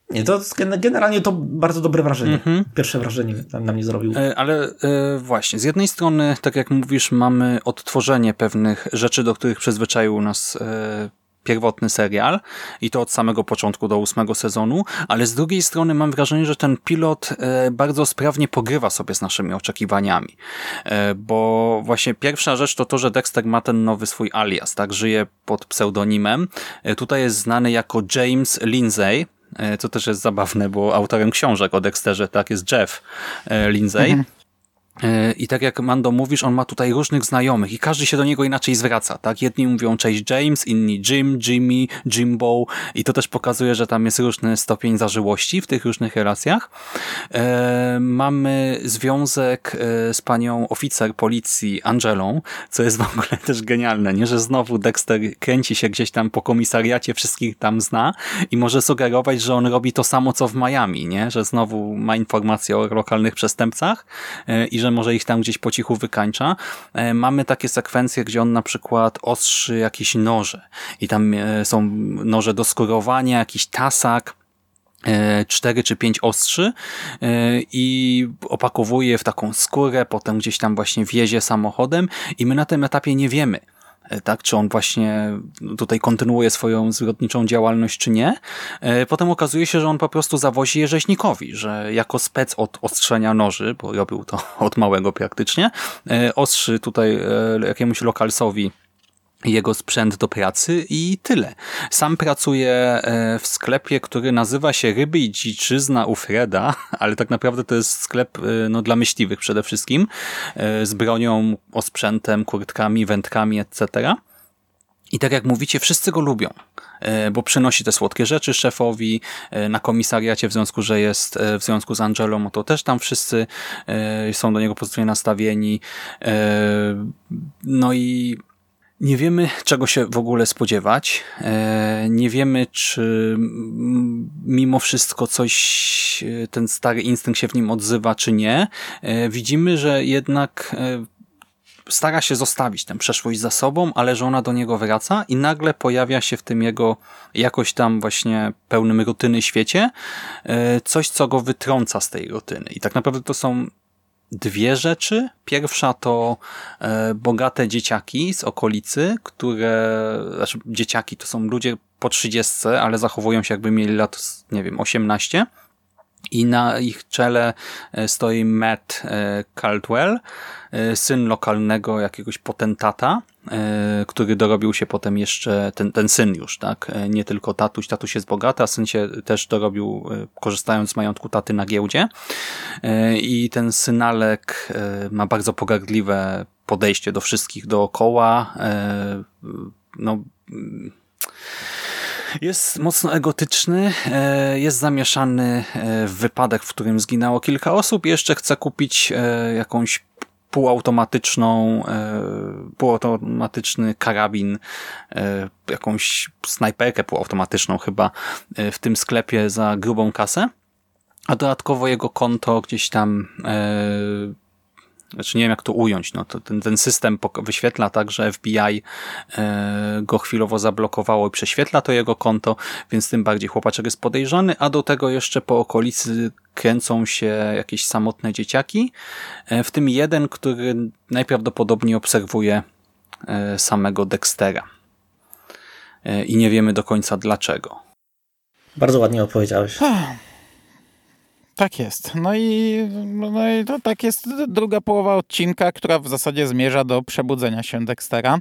nie, to generalnie to bardzo dobre wrażenie. Mhm. Pierwsze wrażenie na mnie zrobił. E, ale e, właśnie, z jednej strony, tak jak mówisz, mamy odtworzenie pewnych rzeczy, do których przyzwyczaił nas e, pierwotny serial i to od samego początku do ósmego sezonu, ale z drugiej strony mam wrażenie, że ten pilot e, bardzo sprawnie pogrywa sobie z naszymi oczekiwaniami, e, bo właśnie pierwsza rzecz to to, że Dexter ma ten nowy swój alias, tak, żyje pod pseudonimem. E, tutaj jest znany jako James Lindsay, co też jest zabawne, bo autorem książek o Dexterze tak jest Jeff Lindsay. Mhm. E, I tak jak Mando mówisz, on ma tutaj różnych znajomych i każdy się do niego inaczej zwraca. Tak? Jedni mówią cześć James, inni Jim, Jimmy, Jimbo i to też pokazuje, że tam jest różny stopień zażyłości w tych różnych relacjach. E, mamy związek e, z panią oficer policji Angelą, co jest w ogóle też genialne, nie? że znowu Dexter kręci się gdzieś tam po komisariacie, wszystkich tam zna i może sugerować, że on robi to samo co w Miami, nie? że znowu ma informacje o lokalnych przestępcach e, i że może ich tam gdzieś po cichu wykańcza. E, mamy takie sekwencje, gdzie on na przykład ostrzy jakieś noże i tam e, są noże do skórowania, jakiś tasak, e, cztery czy pięć ostrzy i opakowuje w taką skórę, potem gdzieś tam właśnie wiezie samochodem i my na tym etapie nie wiemy, tak? Czy on właśnie tutaj kontynuuje swoją zgodniczą działalność, czy nie. E, potem okazuje się, że on po prostu zawozi je rzeźnikowi, że jako spec od ostrzenia noży, bo robił to od małego praktycznie, e, ostrzy tutaj jakiemuś lokalsowi jego sprzęt do pracy i tyle. Sam pracuje e, w sklepie, który nazywa się Ryby i Dziczyzna u Freda, ale tak naprawdę to jest sklep e, no, dla myśliwych przede wszystkim, e, z bronią, osprzętem, kurtkami, wędkami, etc. I tak jak mówicie, wszyscy go lubią, bo przynosi te słodkie rzeczy szefowi na komisariacie w związku, że jest w związku z Angelą, to też tam wszyscy są do niego pozytywnie nastawieni. No i nie wiemy, czego się w ogóle spodziewać. E, nie wiemy, czy mimo wszystko coś, e, ten stary instynkt się w nim odzywa, czy nie. E, widzimy, że jednak stara się zostawić tę przeszłość za sobą, ale że ona do niego wraca i nagle pojawia się w tym jego jakoś tam właśnie pełnym rutyny świecie coś, co go wytrąca z tej rutyny. I tak naprawdę to są dwie rzeczy. Pierwsza to e, bogate dzieciaki z okolicy, które, znaczy dzieciaki to są ludzie po 30, ale zachowują się jakby mieli lat, nie wiem, 18 i na ich czele e, stoi Matt e, Caldwell, e, syn lokalnego jakiegoś potentata, który dorobił się potem jeszcze, ten, ten syn już, tak, nie tylko tatuś, tatuś jest bogaty, a syn się też dorobił korzystając z majątku taty na giełdzie. I ten synalek ma bardzo pogardliwe podejście do wszystkich dookoła, no jest mocno egotyczny, e, jest zamieszany e, w wypadek, w którym zginęło kilka osób i jeszcze chce kupić e, jakąś półautomatyczną, półautomatyczny karabin, jakąś snajperkę półautomatyczną chyba w tym sklepie za grubą kasę. A dodatkowo jego konto gdzieś tam znaczy nie wiem jak to ująć, no to ten, ten system wyświetla tak, że FBI e, go chwilowo zablokowało i prześwietla to jego konto, więc tym bardziej chłopaczek jest podejrzany, a do tego jeszcze po okolicy kręcą się jakieś samotne dzieciaki, e, w tym jeden, który najprawdopodobniej obserwuje e, samego Dextera. I nie wiemy do końca dlaczego. Bardzo ładnie opowiedziałeś. Tak jest. No i, no i to tak jest druga połowa odcinka, która w zasadzie zmierza do przebudzenia się Dextera.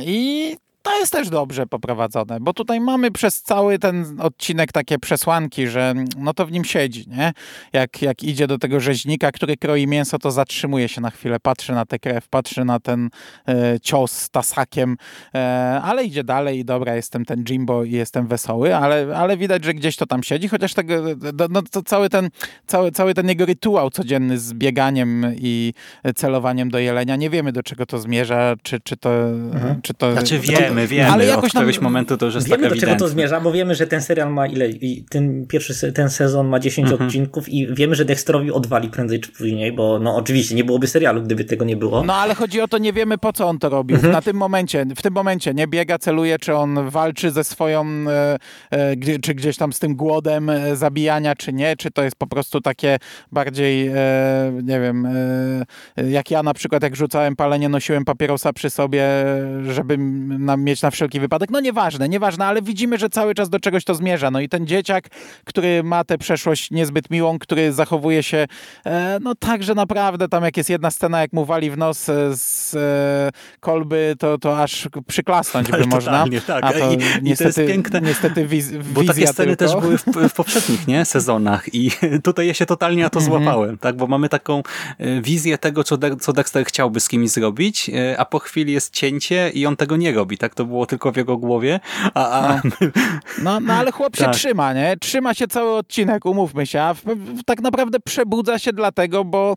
I to jest też dobrze poprowadzone, bo tutaj mamy przez cały ten odcinek takie przesłanki, że no to w nim siedzi, nie? Jak, jak idzie do tego rzeźnika, który kroi mięso, to zatrzymuje się na chwilę, patrzy na tę krew, patrzy na ten e, cios z tasakiem, e, ale idzie dalej i dobra, jestem ten Jimbo i jestem wesoły, ale, ale widać, że gdzieś to tam siedzi, chociaż tego, no, to cały, ten, cały, cały ten jego rytuał codzienny z bieganiem i celowaniem do jelenia, nie wiemy do czego to zmierza, czy, czy to... Mhm. Czy to znaczy wiemy, wiemy, wiemy. Ale jakoś od któregoś momentu to już jest Wiemy, do czego to zmierza, bo wiemy, że ten serial ma ile, ten pierwszy ten sezon ma 10 mhm. odcinków i wiemy, że Dexterowi odwali prędzej czy później, bo no oczywiście nie byłoby serialu, gdyby tego nie było. No ale chodzi o to, nie wiemy po co on to robił. Mhm. Na tym momencie, w tym momencie nie biega, celuje, czy on walczy ze swoją, e, e, czy gdzieś tam z tym głodem e, zabijania, czy nie, czy to jest po prostu takie bardziej, e, nie wiem, e, jak ja na przykład jak rzucałem palenie, nosiłem papierosa przy sobie, żeby na mieć na wszelki wypadek. No nieważne, nieważne, ale widzimy, że cały czas do czegoś to zmierza. No i ten dzieciak, który ma tę przeszłość niezbyt miłą, który zachowuje się e, no tak, że naprawdę tam jak jest jedna scena, jak mu wali w nos e, z e, kolby, to, to aż przyklasnąć by można. Tak. A to I, niestety, i to jest piękne, niestety wiz, bo takie sceny tylko. też były w, w poprzednich nie, sezonach i tutaj ja się totalnie na to Mhm. złapałem, tak, bo mamy taką e, wizję tego, co, De co Dexter chciałby z kimś zrobić, e, a po chwili jest cięcie i on tego nie robi, tak, to było tylko w jego głowie, a, a No, no ale chłop się Tak. trzyma, nie? Trzyma się cały odcinek, umówmy się, a w, w, tak naprawdę przebudza się dlatego, bo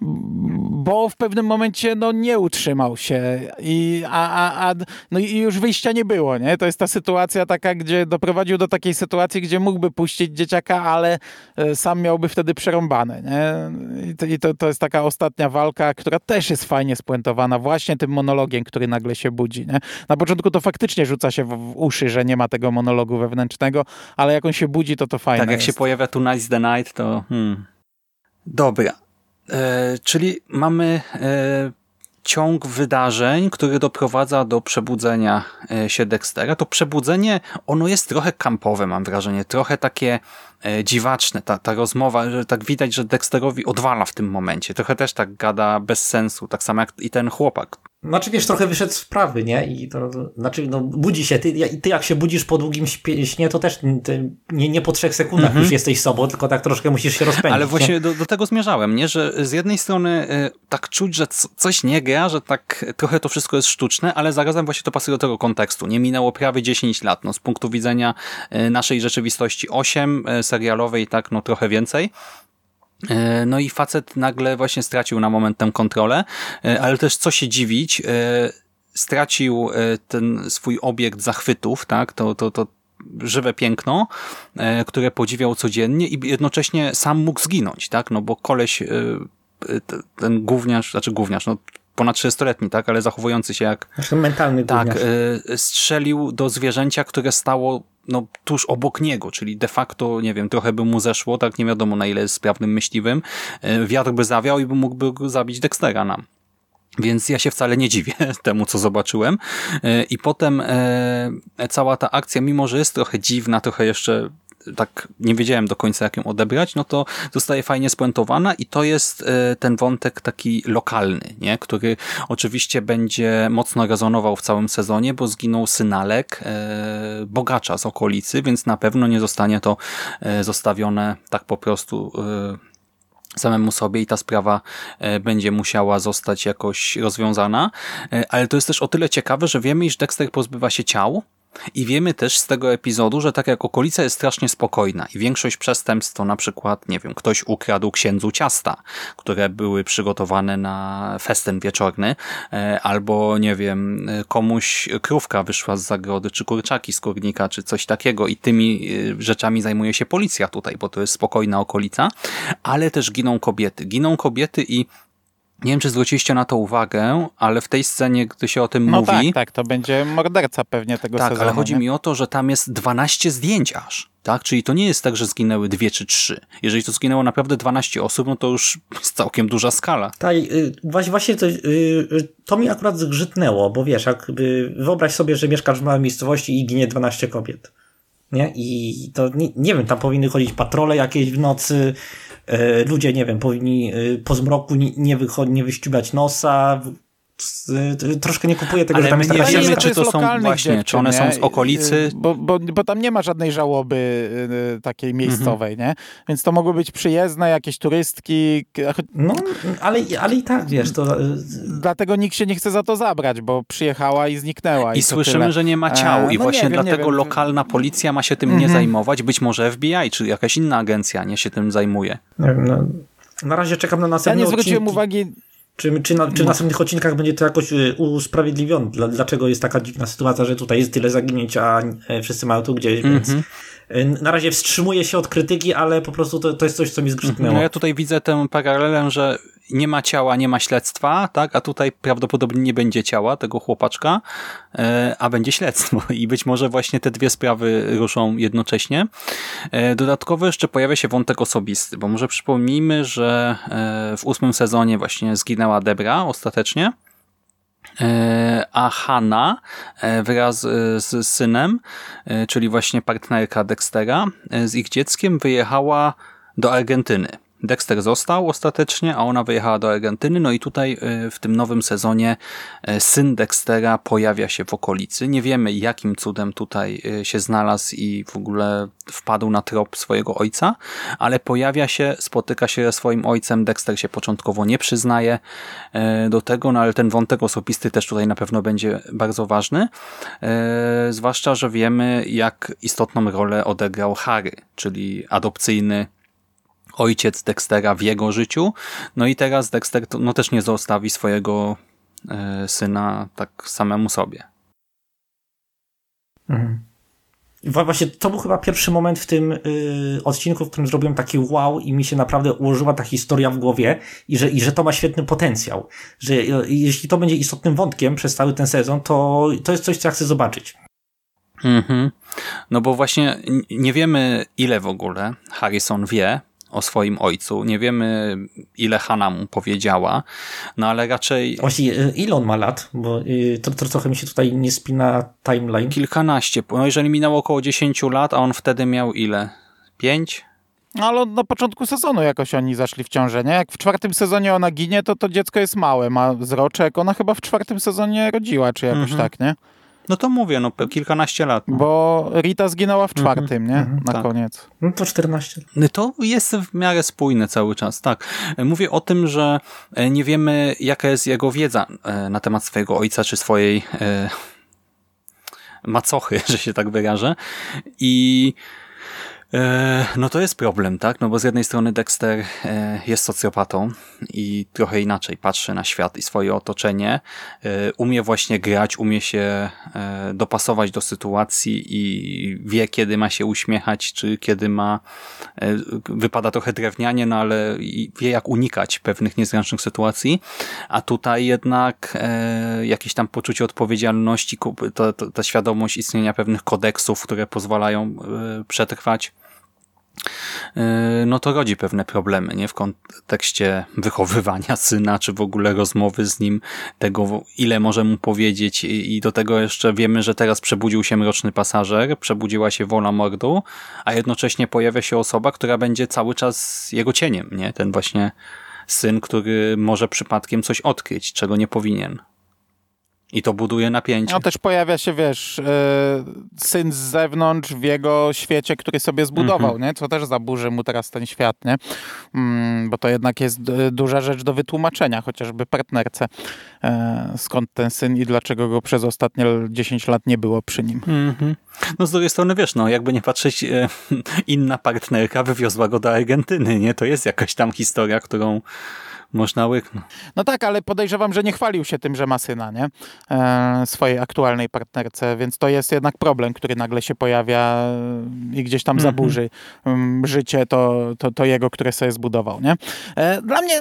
bo w pewnym momencie no, nie utrzymał się i, a, a, a, no i już wyjścia nie było, nie? To jest ta sytuacja taka, gdzie doprowadził do takiej sytuacji, gdzie mógłby puścić dzieciaka, ale e, sam miałby wtedy przerąbane, nie? I, to, i to, to jest taka ostatnia walka, która też jest fajnie spuentowana właśnie tym monologiem, który nagle się budzi, nie? Na początku to faktycznie rzuca się w, w uszy, że nie ma tego monologu wewnętrznego, ale jak on się budzi, to to fajne tak jak jest. się pojawia tu Nice the Night, to hmm. dobra, czyli mamy e, ciąg wydarzeń, który doprowadza do przebudzenia e, się Dextera. To przebudzenie, ono jest trochę kampowe, mam wrażenie, trochę takie e, dziwaczne, ta, ta rozmowa, że tak widać, że Dexterowi odwala w tym momencie. Trochę też tak gada bez sensu, tak samo jak i ten chłopak. Znaczy wiesz, trochę wyszedł z wprawy, nie? I to, znaczy, no, budzi się. Ty, ty jak się budzisz po długim śnie, to też nie, nie po trzech sekundach już jesteś sobą, tylko tak troszkę musisz się rozpędzić. Mhm. Ale nie? właśnie do, do tego zmierzałem, nie? że z jednej strony y, tak czuć, że coś nie gra, że tak trochę to wszystko jest sztuczne, ale zarazem właśnie to pasuje do tego kontekstu. Nie minęło prawie 10 lat. No, z punktu widzenia y, naszej rzeczywistości 8, y, serialowej tak no trochę więcej. Y, No i facet nagle właśnie stracił na moment tę kontrolę, y, ale też co się dziwić, y, stracił ten swój obiekt zachwytów, tak, to, to, to żywe piękno, e, które podziwiał codziennie i jednocześnie sam mógł zginąć, tak? No bo koleś, e, e, ten gówniarz, znaczy gówniarz, no ponad 30-letni, tak? Ale zachowujący się jak mentalny tak, gówniarz. e, strzelił do zwierzęcia, które stało no, tuż obok niego, czyli de facto, nie wiem, trochę by mu zeszło, tak nie wiadomo na ile jest sprawnym myśliwym, e, wiatr by zawiał i by mógłby zabić Dextera nam. Więc ja się wcale nie dziwię temu, co zobaczyłem. E, I potem e, cała ta akcja, mimo że jest trochę dziwna, trochę jeszcze tak nie wiedziałem do końca, jak ją odebrać, no to zostaje fajnie spuentowana i to jest e, ten wątek taki lokalny, nie? który oczywiście będzie mocno rezonował w całym sezonie, bo zginął synalek e, bogacza z okolicy, więc na pewno nie zostanie to e, zostawione tak po prostu samemu sobie i ta sprawa będzie musiała zostać jakoś rozwiązana. Ale to jest też o tyle ciekawe, że wiemy, iż Dexter pozbywa się ciał i wiemy też z tego epizodu, że tak jak okolica jest strasznie spokojna i większość przestępstw to na przykład, nie wiem, ktoś ukradł księdzu ciasta, które były przygotowane na festyn wieczorny, e, albo nie wiem, komuś krówka wyszła z zagrody, czy kurczaki z kurnika, czy coś takiego i tymi e, rzeczami zajmuje się policja tutaj, bo to jest spokojna okolica, ale też giną kobiety. Giną kobiety i nie wiem, czy zwróciliście na to uwagę, ale w tej scenie, gdy się o tym No mówi, tak, tak, to będzie morderca pewnie tego tak, sezonu. ale chodzi nie? mi o to, że tam jest 12 zdjęć aż. Tak? Czyli to nie jest tak, że zginęły dwie czy trzy. Jeżeli to zginęło naprawdę 12 osób, no to już jest całkiem duża skala. Tak, y, właśnie, to, y, y, to mi akurat zgrzytnęło, bo wiesz, jakby wyobraź sobie, że mieszkasz w małej miejscowości i ginie 12 kobiet. Nie? I to nie, nie wiem, tam powinny chodzić patrole jakieś w nocy, ludzie, nie wiem, powinni y, po zmroku nie, wycho- nie wyściubać nosa. Y, Troszkę nie kupuję tego, Ale że tam jest nie wiemy, czy jest to są właśnie, dziewczyn, czy one są nie? z okolicy. Y, Bo, bo, bo tam nie ma żadnej żałoby y, takiej miejscowej, nie? Więc to mogły być przyjezdne, jakieś turystki, No, ale, ale i tak, wiesz, to... dlatego nikt się nie chce za to zabrać, bo przyjechała i zniknęła. I, I to słyszymy, tyle. że nie ma ciał E, i no właśnie nie wiem, nie dlatego lokalna policja ma się tym nie Mhm. zajmować. Być może FBI, czy jakaś inna agencja nie się tym zajmuje. nie wiem, no, na razie czekam na Ja następne nie zwróciłem odcinki. uwagi, Czy, czy, na, czy w następnych odcinkach będzie to jakoś y, usprawiedliwione? Dla, dlaczego jest taka dziwna sytuacja, że tutaj jest tyle zaginięć, a e, wszyscy mają tu gdzieś, więc Mhm. y, na razie wstrzymuję się od krytyki, ale po prostu to, to jest coś, co mi zgrzytnęło. No ja tutaj widzę tę paralelę, że nie ma ciała, nie ma śledztwa, tak? A tutaj prawdopodobnie nie będzie ciała tego chłopaczka, e, a będzie śledztwo. I być może właśnie te dwie sprawy ruszą jednocześnie. E, Dodatkowo jeszcze pojawia się wątek osobisty, bo może przypomnijmy, że e, w ósmym sezonie właśnie zginęła Debra ostatecznie. a Hanna wraz z synem, czyli właśnie partnerka Dextera, z ich dzieckiem wyjechała do Argentyny. Dexter został ostatecznie, a ona wyjechała do Argentyny. No i tutaj e, w tym nowym sezonie e, syn Dextera pojawia się w okolicy. Nie wiemy jakim cudem tutaj e, się znalazł i w ogóle wpadł na trop swojego ojca, ale pojawia się, spotyka się ze swoim ojcem. Dexter się początkowo nie przyznaje do tego, no ale ten wątek osobisty też tutaj na pewno będzie bardzo ważny. Zwłaszcza, że wiemy jak istotną rolę odegrał Harry, czyli adopcyjny ojciec Dextera w jego życiu. No i teraz Dexter no, też nie zostawi swojego e, syna tak samemu sobie. Mhm. Właśnie to był chyba pierwszy moment w tym y, odcinku, w którym zrobiłem taki wow i mi się naprawdę ułożyła ta historia w głowie i że, i że to ma świetny potencjał. Że y, jeśli to będzie istotnym wątkiem przez cały ten sezon, to to jest coś, co ja chcę zobaczyć. Mhm. No bo właśnie nie wiemy ile w ogóle Harrison wie o swoim ojcu. Nie wiemy, ile Hanna mu powiedziała, no ale raczej... Właśnie, y, ile on ma lat? Bo y, to, to trochę mi się tutaj nie spina timeline. Kilkanaście. No jeżeli minęło około 10 lat, a on wtedy miał ile? Pięć? No ale na początku sezonu jakoś oni zaszli w ciążę, nie? Jak w czwartym sezonie ona ginie, to to dziecko jest małe, ma zroczek. Ona chyba w czwartym sezonie rodziła, czy jakoś mhm. tak, nie? No to mówię, no kilkanaście lat. No. Bo Rita zginęła w czwartym, nie? Mhm, Na tak. koniec. No to 14. No to jest w miarę spójne cały czas, tak. Mówię o tym, że e, nie wiemy, jaka jest jego wiedza e, na temat swojego ojca, czy swojej e, macochy, że się tak wyrażę. I E, no to jest problem, tak? No bo z jednej strony Dexter e, jest socjopatą i trochę inaczej patrzy na świat i swoje otoczenie. E, umie właśnie grać, umie się dopasować do sytuacji i wie, kiedy ma się uśmiechać, czy kiedy ma... Wypada trochę drewnianie, no ale wie, jak unikać pewnych niezręcznych sytuacji. A tutaj jednak jakieś tam poczucie odpowiedzialności, ta świadomość istnienia pewnych kodeksów, które pozwalają przetrwać E, no to rodzi pewne problemy, nie? W kontekście wychowywania syna, czy w ogóle rozmowy z nim, tego ile może mu powiedzieć i do tego jeszcze wiemy, że teraz przebudził się mroczny pasażer, przebudziła się wola mordu, a jednocześnie pojawia się osoba, która będzie cały czas jego cieniem, nie? Ten właśnie syn, który może przypadkiem coś odkryć, czego nie powinien. I to buduje napięcie. No też pojawia się, wiesz, yy, syn z zewnątrz w jego świecie, który sobie zbudował, mm -hmm. nie? Co też zaburzy mu teraz ten świat, nie? Mm, bo to jednak jest duża rzecz do wytłumaczenia, chociażby partnerce. Yy, skąd ten syn i dlaczego go przez ostatnie 10 lat nie było przy nim. Mm -hmm. No z drugiej strony, wiesz, no jakby nie patrzeć, inna partnerka wywiozła go do Argentyny, nie? To jest jakaś tam historia, którą można łyknąć. No tak, ale podejrzewam, że nie chwalił się tym, że ma syna, nie? E, swojej aktualnej partnerce, więc to jest jednak problem, który nagle się pojawia i gdzieś tam mm -hmm. zaburzy um, życie to, to, to jego, które sobie zbudował, nie? E, dla mnie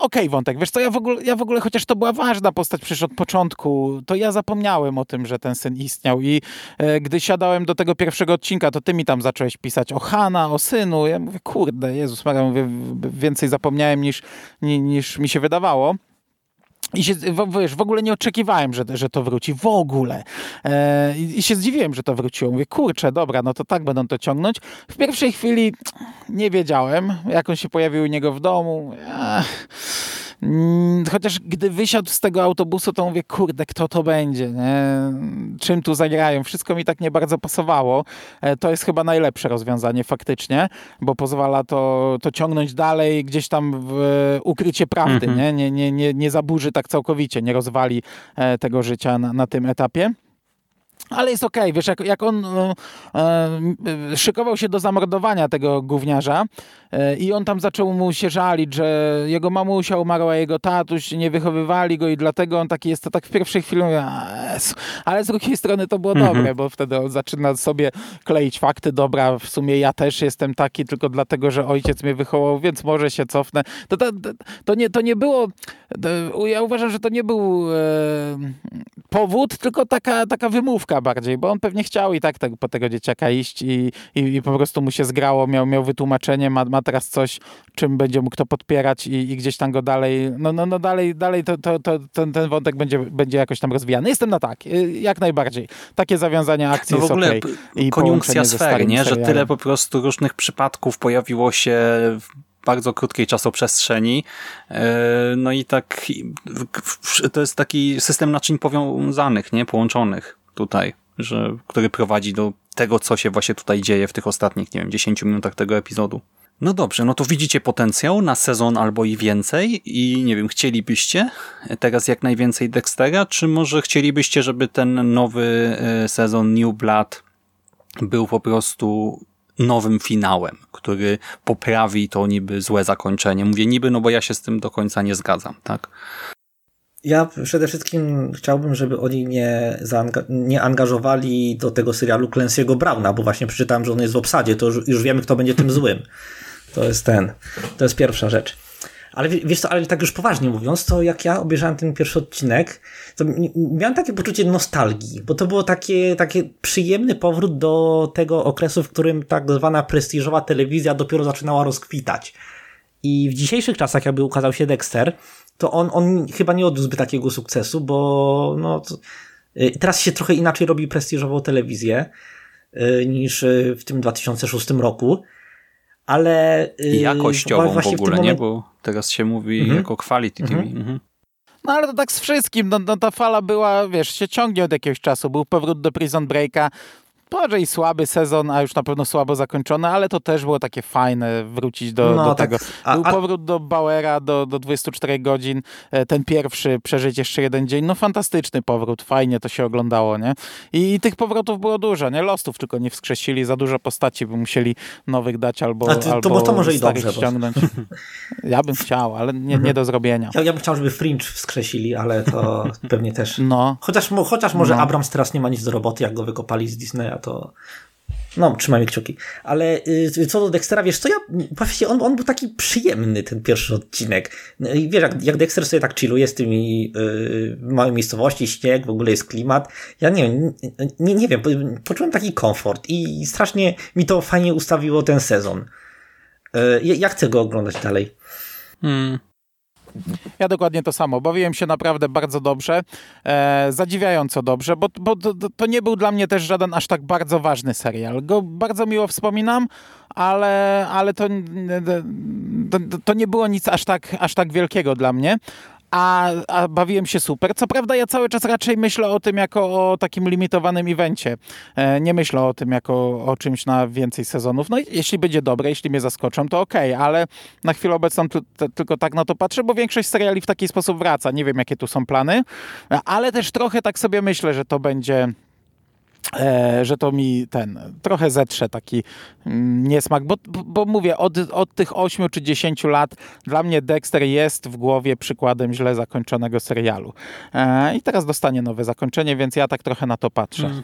okej okay, wątek, wiesz co, ja w, ogóle, ja w ogóle, chociaż to była ważna postać przecież od początku, to ja zapomniałem o tym, że ten syn istniał i e, gdy siadałem do tego pierwszego odcinka, to ty mi tam zacząłeś pisać o Hanna, o synu, ja mówię, kurde, Jezus Maria, mówię, więcej zapomniałem niż niż mi się wydawało. I się, wiesz, w ogóle nie oczekiwałem, że, że to wróci. W ogóle. E, I się zdziwiłem, że to wróciło. Mówię, kurczę, dobra, no to tak będą to ciągnąć. W pierwszej chwili nie wiedziałem, jak on się pojawił u niego w domu. Ech chociaż gdy wysiadł z tego autobusu, to mówię, kurde, kto to będzie, nie? czym tu zagrają. Wszystko mi tak nie bardzo pasowało. E, to jest chyba najlepsze rozwiązanie faktycznie, bo pozwala to, to ciągnąć dalej, gdzieś tam w ukrycie prawdy, mhm. nie? Nie, nie, nie, nie zaburzy tak całkowicie, nie rozwali e, tego życia na, na tym etapie. Ale jest okej, okay. wiesz, jak, jak on e, e, szykował się do zamordowania tego gówniarza e, i on tam zaczął mu się żalić, że jego mamusia umarła, jego tatuś, nie wychowywali go i dlatego on taki jest, to tak w pierwszej chwili mówię, ale z drugiej strony to było mhm. dobre, bo wtedy on zaczyna sobie kleić fakty, dobra, w sumie ja też jestem taki tylko dlatego, że ojciec mnie wychował, więc może się cofnę. To, to, to, nie, to nie było, to, ja uważam, że to nie był e, powód, tylko taka, taka wymówka bardziej, bo on pewnie chciał i tak te, po tego dzieciaka iść i, i, i, po prostu mu się zgrało, miał, miał wytłumaczenie, ma, ma teraz coś, czym będzie mógł to podpierać i, i gdzieś tam go dalej, no, no, no dalej, dalej to, to, to, ten, ten wątek będzie, będzie jakoś tam rozwijany. Jestem na tak, y, jak najbardziej. Takie zawiązanie akcji no w ogóle okay. I koniunkcja sfery, nie? że tyle po prostu różnych przypadków pojawiło się w bardzo krótkiej czasoprzestrzeni. E, no i tak to jest taki system naczyń powiązanych, nie? Połączonych tutaj, że, który prowadzi do tego, co się właśnie tutaj dzieje w tych ostatnich, nie wiem, 10 minutach tego epizodu. No dobrze, no to widzicie potencjał na sezon albo i więcej i nie wiem, chcielibyście teraz jak najwięcej Dextera, czy może chcielibyście, żeby ten nowy e, sezon New Blood był po prostu nowym finałem, który poprawi to niby złe zakończenie. Mówię niby, no bo ja się z tym do końca nie zgadzam, tak? Ja przede wszystkim chciałbym, żeby oni nie, nie angażowali do tego serialu Clancy'ego Browna, bo właśnie przeczytałem, że on jest w obsadzie, to już, już wiemy, kto będzie tym złym. To jest ten. To jest pierwsza rzecz. Ale wiesz co, ale tak już poważnie mówiąc, to jak ja obejrzałem ten pierwszy odcinek, to miałem takie poczucie nostalgii, bo to było takie, takie przyjemny powrót do tego okresu, w którym tak zwana prestiżowa telewizja dopiero zaczynała rozkwitać. I w dzisiejszych czasach, jakby ukazał się Dexter, to on, on chyba nie odniósłby takiego sukcesu, bo no, to, y, teraz się trochę inaczej robi prestiżową telewizję y, niż y, w tym 2006 roku ale... I jakościową w ogóle, w nie? Bo teraz się mówi mhm. jako quality TV. Mhm. mhm. No ale to tak z wszystkim, no, no, ta fala była, wiesz, się ciągnie od jakiegoś czasu. Był powrót do Prison Breaka, i słaby sezon, a już na pewno słabo zakończony, ale to też było takie fajne wrócić do, no, do tak. tego. A, Był a... powrót do Bauera do, do 24 godzin, e, ten pierwszy, przeżyć jeszcze jeden dzień, no fantastyczny powrót, fajnie to się oglądało, nie? I, i tych powrotów było dużo, nie? Lostów tylko nie wskrzesili, za dużo postaci by musieli nowych dać albo, ty, albo to, to może i dobrze, ściągnąć. ja bym chciał, ale nie, nie do zrobienia. Ja, ja bym chciał, żeby Fringe wskrzesili, ale to pewnie też. No. Chociaż, chociaż może no. Abrams teraz nie ma nic do roboty, jak go wykopali z Disneya, to no, trzymajmy kciuki. Ale y, co do Dextera, wiesz co, ja, właściwie on, on był taki przyjemny, ten pierwszy odcinek. No wiesz, jak, jak Dexter sobie tak chilluje z tymi y, małej miejscowości, śnieg, w ogóle jest klimat. Ja nie wiem, nie, nie wiem, poczułem taki komfort i strasznie mi to fajnie ustawiło ten sezon. Y, ja chcę go oglądać dalej. Hmm. Ja dokładnie to samo. Bawiłem się naprawdę bardzo dobrze, e, zadziwiająco dobrze, bo, bo to, to, nie był dla mnie też żaden aż tak bardzo ważny serial. Go bardzo miło wspominam, ale, ale to, to, to nie było nic aż tak, aż tak wielkiego dla mnie a, a bawiłem się super. Co prawda ja cały czas raczej myślę o tym jako o takim limitowanym evencie. E, nie myślę o tym jako o czymś na więcej sezonów. No jeśli będzie dobre, jeśli mnie zaskoczą, to okej, okay, ale na chwilę obecną tylko tak na to patrzę, bo większość seriali w taki sposób wraca. Nie wiem, jakie tu są plany, ale też trochę tak sobie myślę, że to będzie E, że to mi ten trochę zetrze taki mm, niesmak, bo, bo mówię, od, od tych 8 czy 10 lat dla mnie Dexter jest w głowie przykładem źle zakończonego serialu. E, I teraz dostanie nowe zakończenie, więc ja tak trochę na to patrzę. Hmm.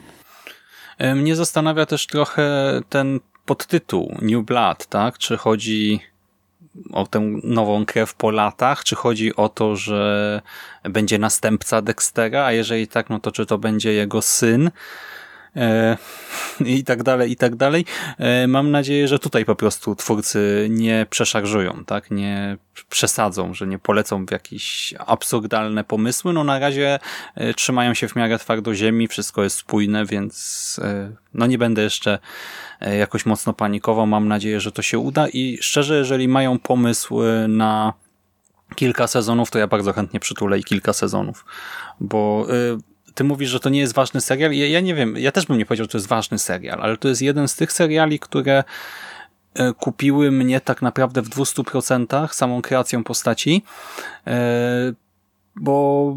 E, mnie zastanawia też trochę ten podtytuł New Blood, tak? Czy chodzi o tę nową krew po latach, czy chodzi o to, że będzie następca Dextera, a jeżeli tak, no to czy to będzie jego syn? E, i tak dalej, i tak dalej. E, mam nadzieję, że tutaj po prostu twórcy nie przeszarżują, tak? nie przesadzą, że nie polecą w jakieś absurdalne pomysły. No na razie e, trzymają się w miarę twardo ziemi, wszystko jest spójne, więc no nie będę jeszcze jakoś mocno panikował. Mam nadzieję, że to się uda i szczerze, jeżeli mają pomysł na kilka sezonów, to ja bardzo chętnie przytulę i kilka sezonów, bo ty mówisz, że to nie jest ważny serial. Ja, ja nie wiem, ja też bym nie powiedział, że to jest ważny serial, ale to jest jeden z tych seriali, które e, kupiły mnie tak naprawdę w 200% samą kreacją postaci, e, bo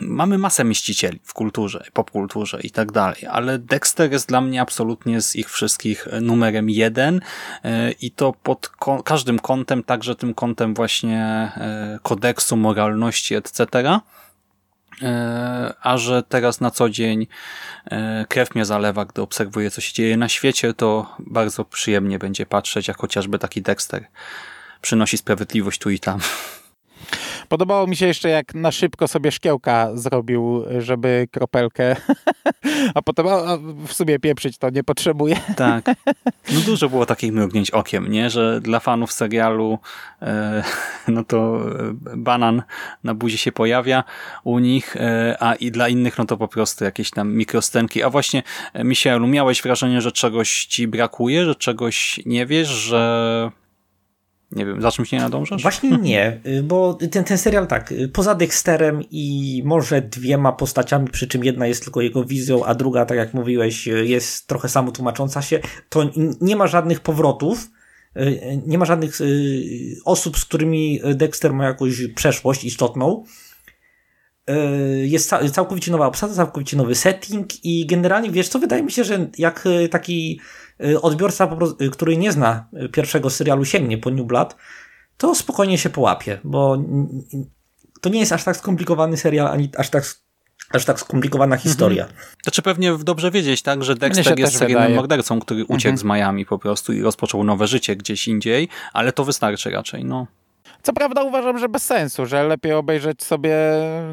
mamy masę mieścicieli w kulturze, popkulturze i tak dalej, ale Dexter jest dla mnie absolutnie z ich wszystkich numerem jeden e, i to pod każdym kątem, także tym kątem właśnie kodeksu, moralności, etc., E, a że teraz na co dzień e, krew mnie zalewa, gdy obserwuję, co się dzieje na świecie, to bardzo przyjemnie będzie patrzeć, jak chociażby taki Dexter przynosi sprawiedliwość tu i tam. Podobało mi się jeszcze, jak na szybko sobie szkiełka zrobił, żeby kropelkę a potem a, w sumie pieprzyć to nie potrzebuje. Tak. No dużo było takich mrugnięć okiem, nie? Że dla fanów serialu e, no to e, banan na buzi się pojawia u nich, e, a i dla innych no to po prostu jakieś tam mikrostenki. A właśnie, Michaelu, miałeś wrażenie, że czegoś ci brakuje, że czegoś nie wiesz, że nie wiem, za czymś nie nadążasz? Właśnie nie, y, bo ten, ten serial tak, y, poza Dexterem i może dwiema postaciami, przy czym jedna jest tylko jego wizją, a druga, tak jak mówiłeś, y, jest trochę samotłumacząca się, to nie ma żadnych powrotów, nie ma żadnych osób, z którymi Dexter ma jakąś przeszłość istotną. Jest całkowicie nowa obsada, całkowicie nowy setting i generalnie, wiesz co, wydaje mi się, że jak taki odbiorca, prostu, który nie zna pierwszego serialu, sięgnie po New Blood, to spokojnie się połapie, bo to nie jest aż tak skomplikowany serial, ani aż tak aż tak skomplikowana mhm. historia. Mhm. Znaczy pewnie dobrze wiedzieć, tak, że Dexter jest seryjnym mordercą, który uciekł mhm. z Miami po prostu i rozpoczął nowe życie gdzieś indziej, ale to wystarczy raczej, no. Co prawda uważam, że bez sensu, że lepiej obejrzeć sobie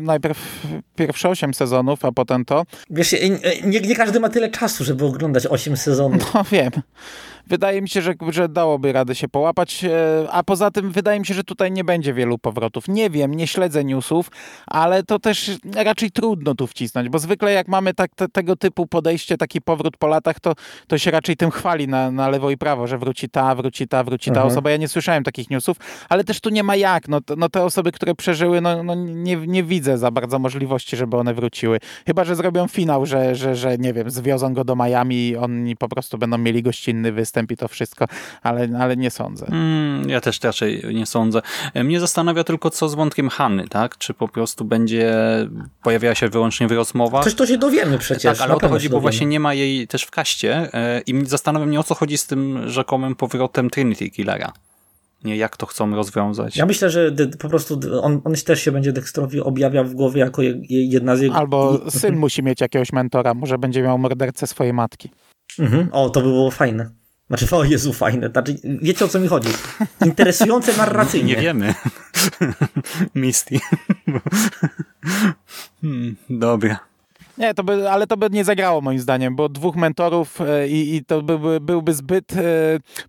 najpierw pierwsze 8 sezonów, a potem to. Wiesz, nie, nie każdy ma tyle czasu, żeby oglądać 8 sezonów. No wiem. Wydaje mi się, że, że dałoby radę się połapać, e, a poza tym wydaje mi się, że tutaj nie będzie wielu powrotów. Nie wiem, nie śledzę newsów, ale to też raczej trudno tu wcisnąć, bo zwykle jak mamy tak, te, tego typu podejście, taki powrót po latach, to, to się raczej tym chwali na, na lewo i prawo, że wróci ta, wróci ta, wróci ta mhm. osoba. Ja nie słyszałem takich newsów, ale też tu nie ma jak. No, no te osoby, które przeżyły, no, no nie, nie widzę za bardzo możliwości, żeby one wróciły. Chyba, że zrobią finał, że, że, że nie wiem, zwiozą go do Miami i oni po prostu będą mieli gościnny występ występ to wszystko, ale, ale nie sądzę. Mm, ja też raczej nie sądzę. Mnie zastanawia tylko, co z wątkiem Hanny, tak? Czy po prostu będzie pojawiała się wyłącznie w rozmowach? Coś to się dowiemy przecież. Tak, ale o to chodzi, bo właśnie nie ma jej też w kaście e, i zastanawiam mnie, o co chodzi z tym rzekomym powrotem Trinity Killera nie jak to chcą rozwiązać. Ja myślę, że po prostu on, on też się będzie Dexterowi objawiał w głowie jako jedna z jego... Albo syn musi mieć jakiegoś mentora, może będzie miał mordercę swojej matki. Mhm. O, to by było fajne. Znaczy, o Jezu, fajne. Znaczy, wiecie o co mi chodzi? Interesujące narracyjnie. Nie wiemy. Misty. hmm, dobra. Nie, to by, ale to by nie zagrało moim zdaniem, bo dwóch mentorów e, i, i to byłby, byłby zbyt e,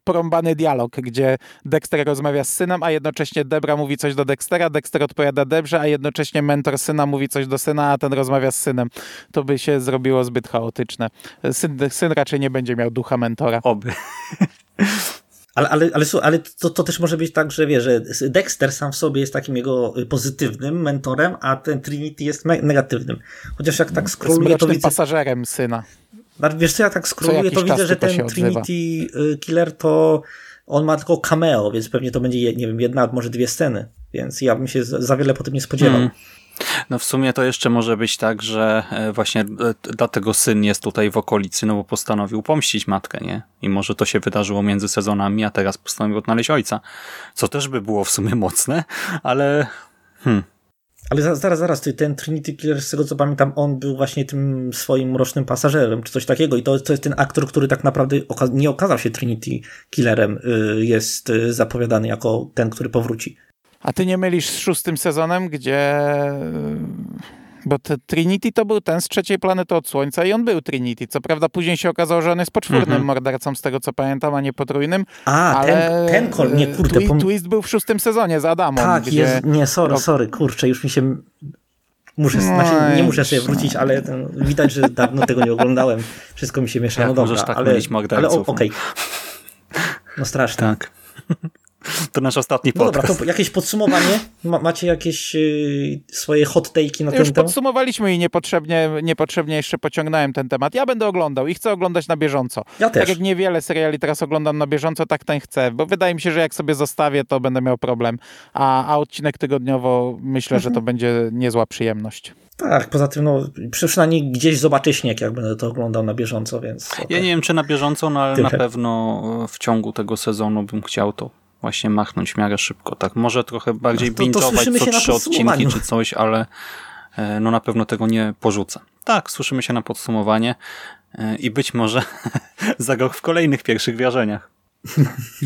porąbany dialog, gdzie Dexter rozmawia z synem, a jednocześnie Debra mówi coś do Dextera, Dexter odpowiada Debrze, a jednocześnie mentor syna mówi coś do syna, a ten rozmawia z synem. To by się zrobiło zbyt chaotyczne. Syn, syn raczej nie będzie miał ducha mentora. Oby. Ale, ale, ale, ale to, to też może być tak, że wie, że Dexter sam w sobie jest takim jego pozytywnym mentorem, a ten Trinity jest negatywnym. Chociaż jak tak scrolluję, to widzę... pasażerem syna. Wiesz co, ja tak scrolluję, to widzę, że ten Trinity y, Killer to on ma tylko cameo, więc pewnie to będzie, nie wiem, jedna, może dwie sceny. Więc ja bym się za wiele po tym nie spodziewał. Hmm. No w sumie to jeszcze może być tak, że e, właśnie e, dlatego syn jest tutaj w okolicy, no bo postanowił pomścić matkę, nie? I może to się wydarzyło między sezonami, a teraz postanowił odnaleźć ojca. Co też by było w sumie mocne, ale... Hmm. Ale zaraz, zaraz, ten Trinity Killer, z tego co pamiętam, on był właśnie tym swoim mrocznym pasażerem, czy coś takiego. I to, to jest ten aktor, który tak naprawdę nie okazał się Trinity Killerem, y, jest y, zapowiadany jako ten, który powróci. A ty nie mylisz z szóstym sezonem, gdzie... Bo Trinity to był ten z trzeciej planety od Słońca i on był Trinity. Co prawda później się okazało, że on jest poczwórnym mm -hmm. mordercą, z tego co pamiętam, a nie potrójnym. A, ale ten, ten kol, nie kurde. Twi twist był w szóstym sezonie z Adamą. Tak, gdzie... jest, nie, sorry, sorry, kurczę, już mi się... Muszę, no znaczy, nie muszę sobie wrócić, ale ten, widać, że dawno tego nie oglądałem. Wszystko mi się miesza. no dobra, tak ale, ale okej. Okay. No strasznie. Tak. To nasz ostatni podcast. No dobra, to jakieś podsumowanie? Ma, macie jakieś y, swoje hot take'i na ten temat? Podsumowaliśmy i niepotrzebnie, niepotrzebnie jeszcze pociągnąłem ten temat. Ja będę oglądał i chcę oglądać na bieżąco. Ja też. Tak jak niewiele seriali teraz oglądam na bieżąco, tak ten chcę, bo wydaje mi się, że jak sobie zostawię, to będę miał problem. A, a odcinek tygodniowo myślę, mhm. że to mhm. będzie niezła przyjemność. Tak, poza tym no, przynajmniej gdzieś zobaczę śnieg, jak będę to oglądał na bieżąco, więc... Okay. Ja nie wiem, czy na bieżąco, no ale Tyle. na pewno w ciągu tego sezonu bym chciał to właśnie machnąć w miarę szybko. Tak, może trochę bardziej no to, to co trzy odcinki czy coś, ale e, no na pewno tego nie porzucę. Tak, słyszymy się na podsumowanie e, i być może za rok w kolejnych pierwszych wrażeniach.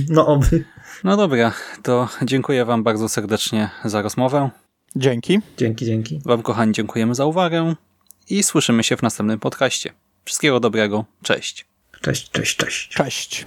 No oby. No dobra, to dziękuję wam bardzo serdecznie za rozmowę. Dzięki. Dzięki, dzięki. Wam kochani dziękujemy za uwagę i słyszymy się w następnym podcaście. Wszystkiego dobrego, cześć. Cześć, cześć, cześć. Cześć.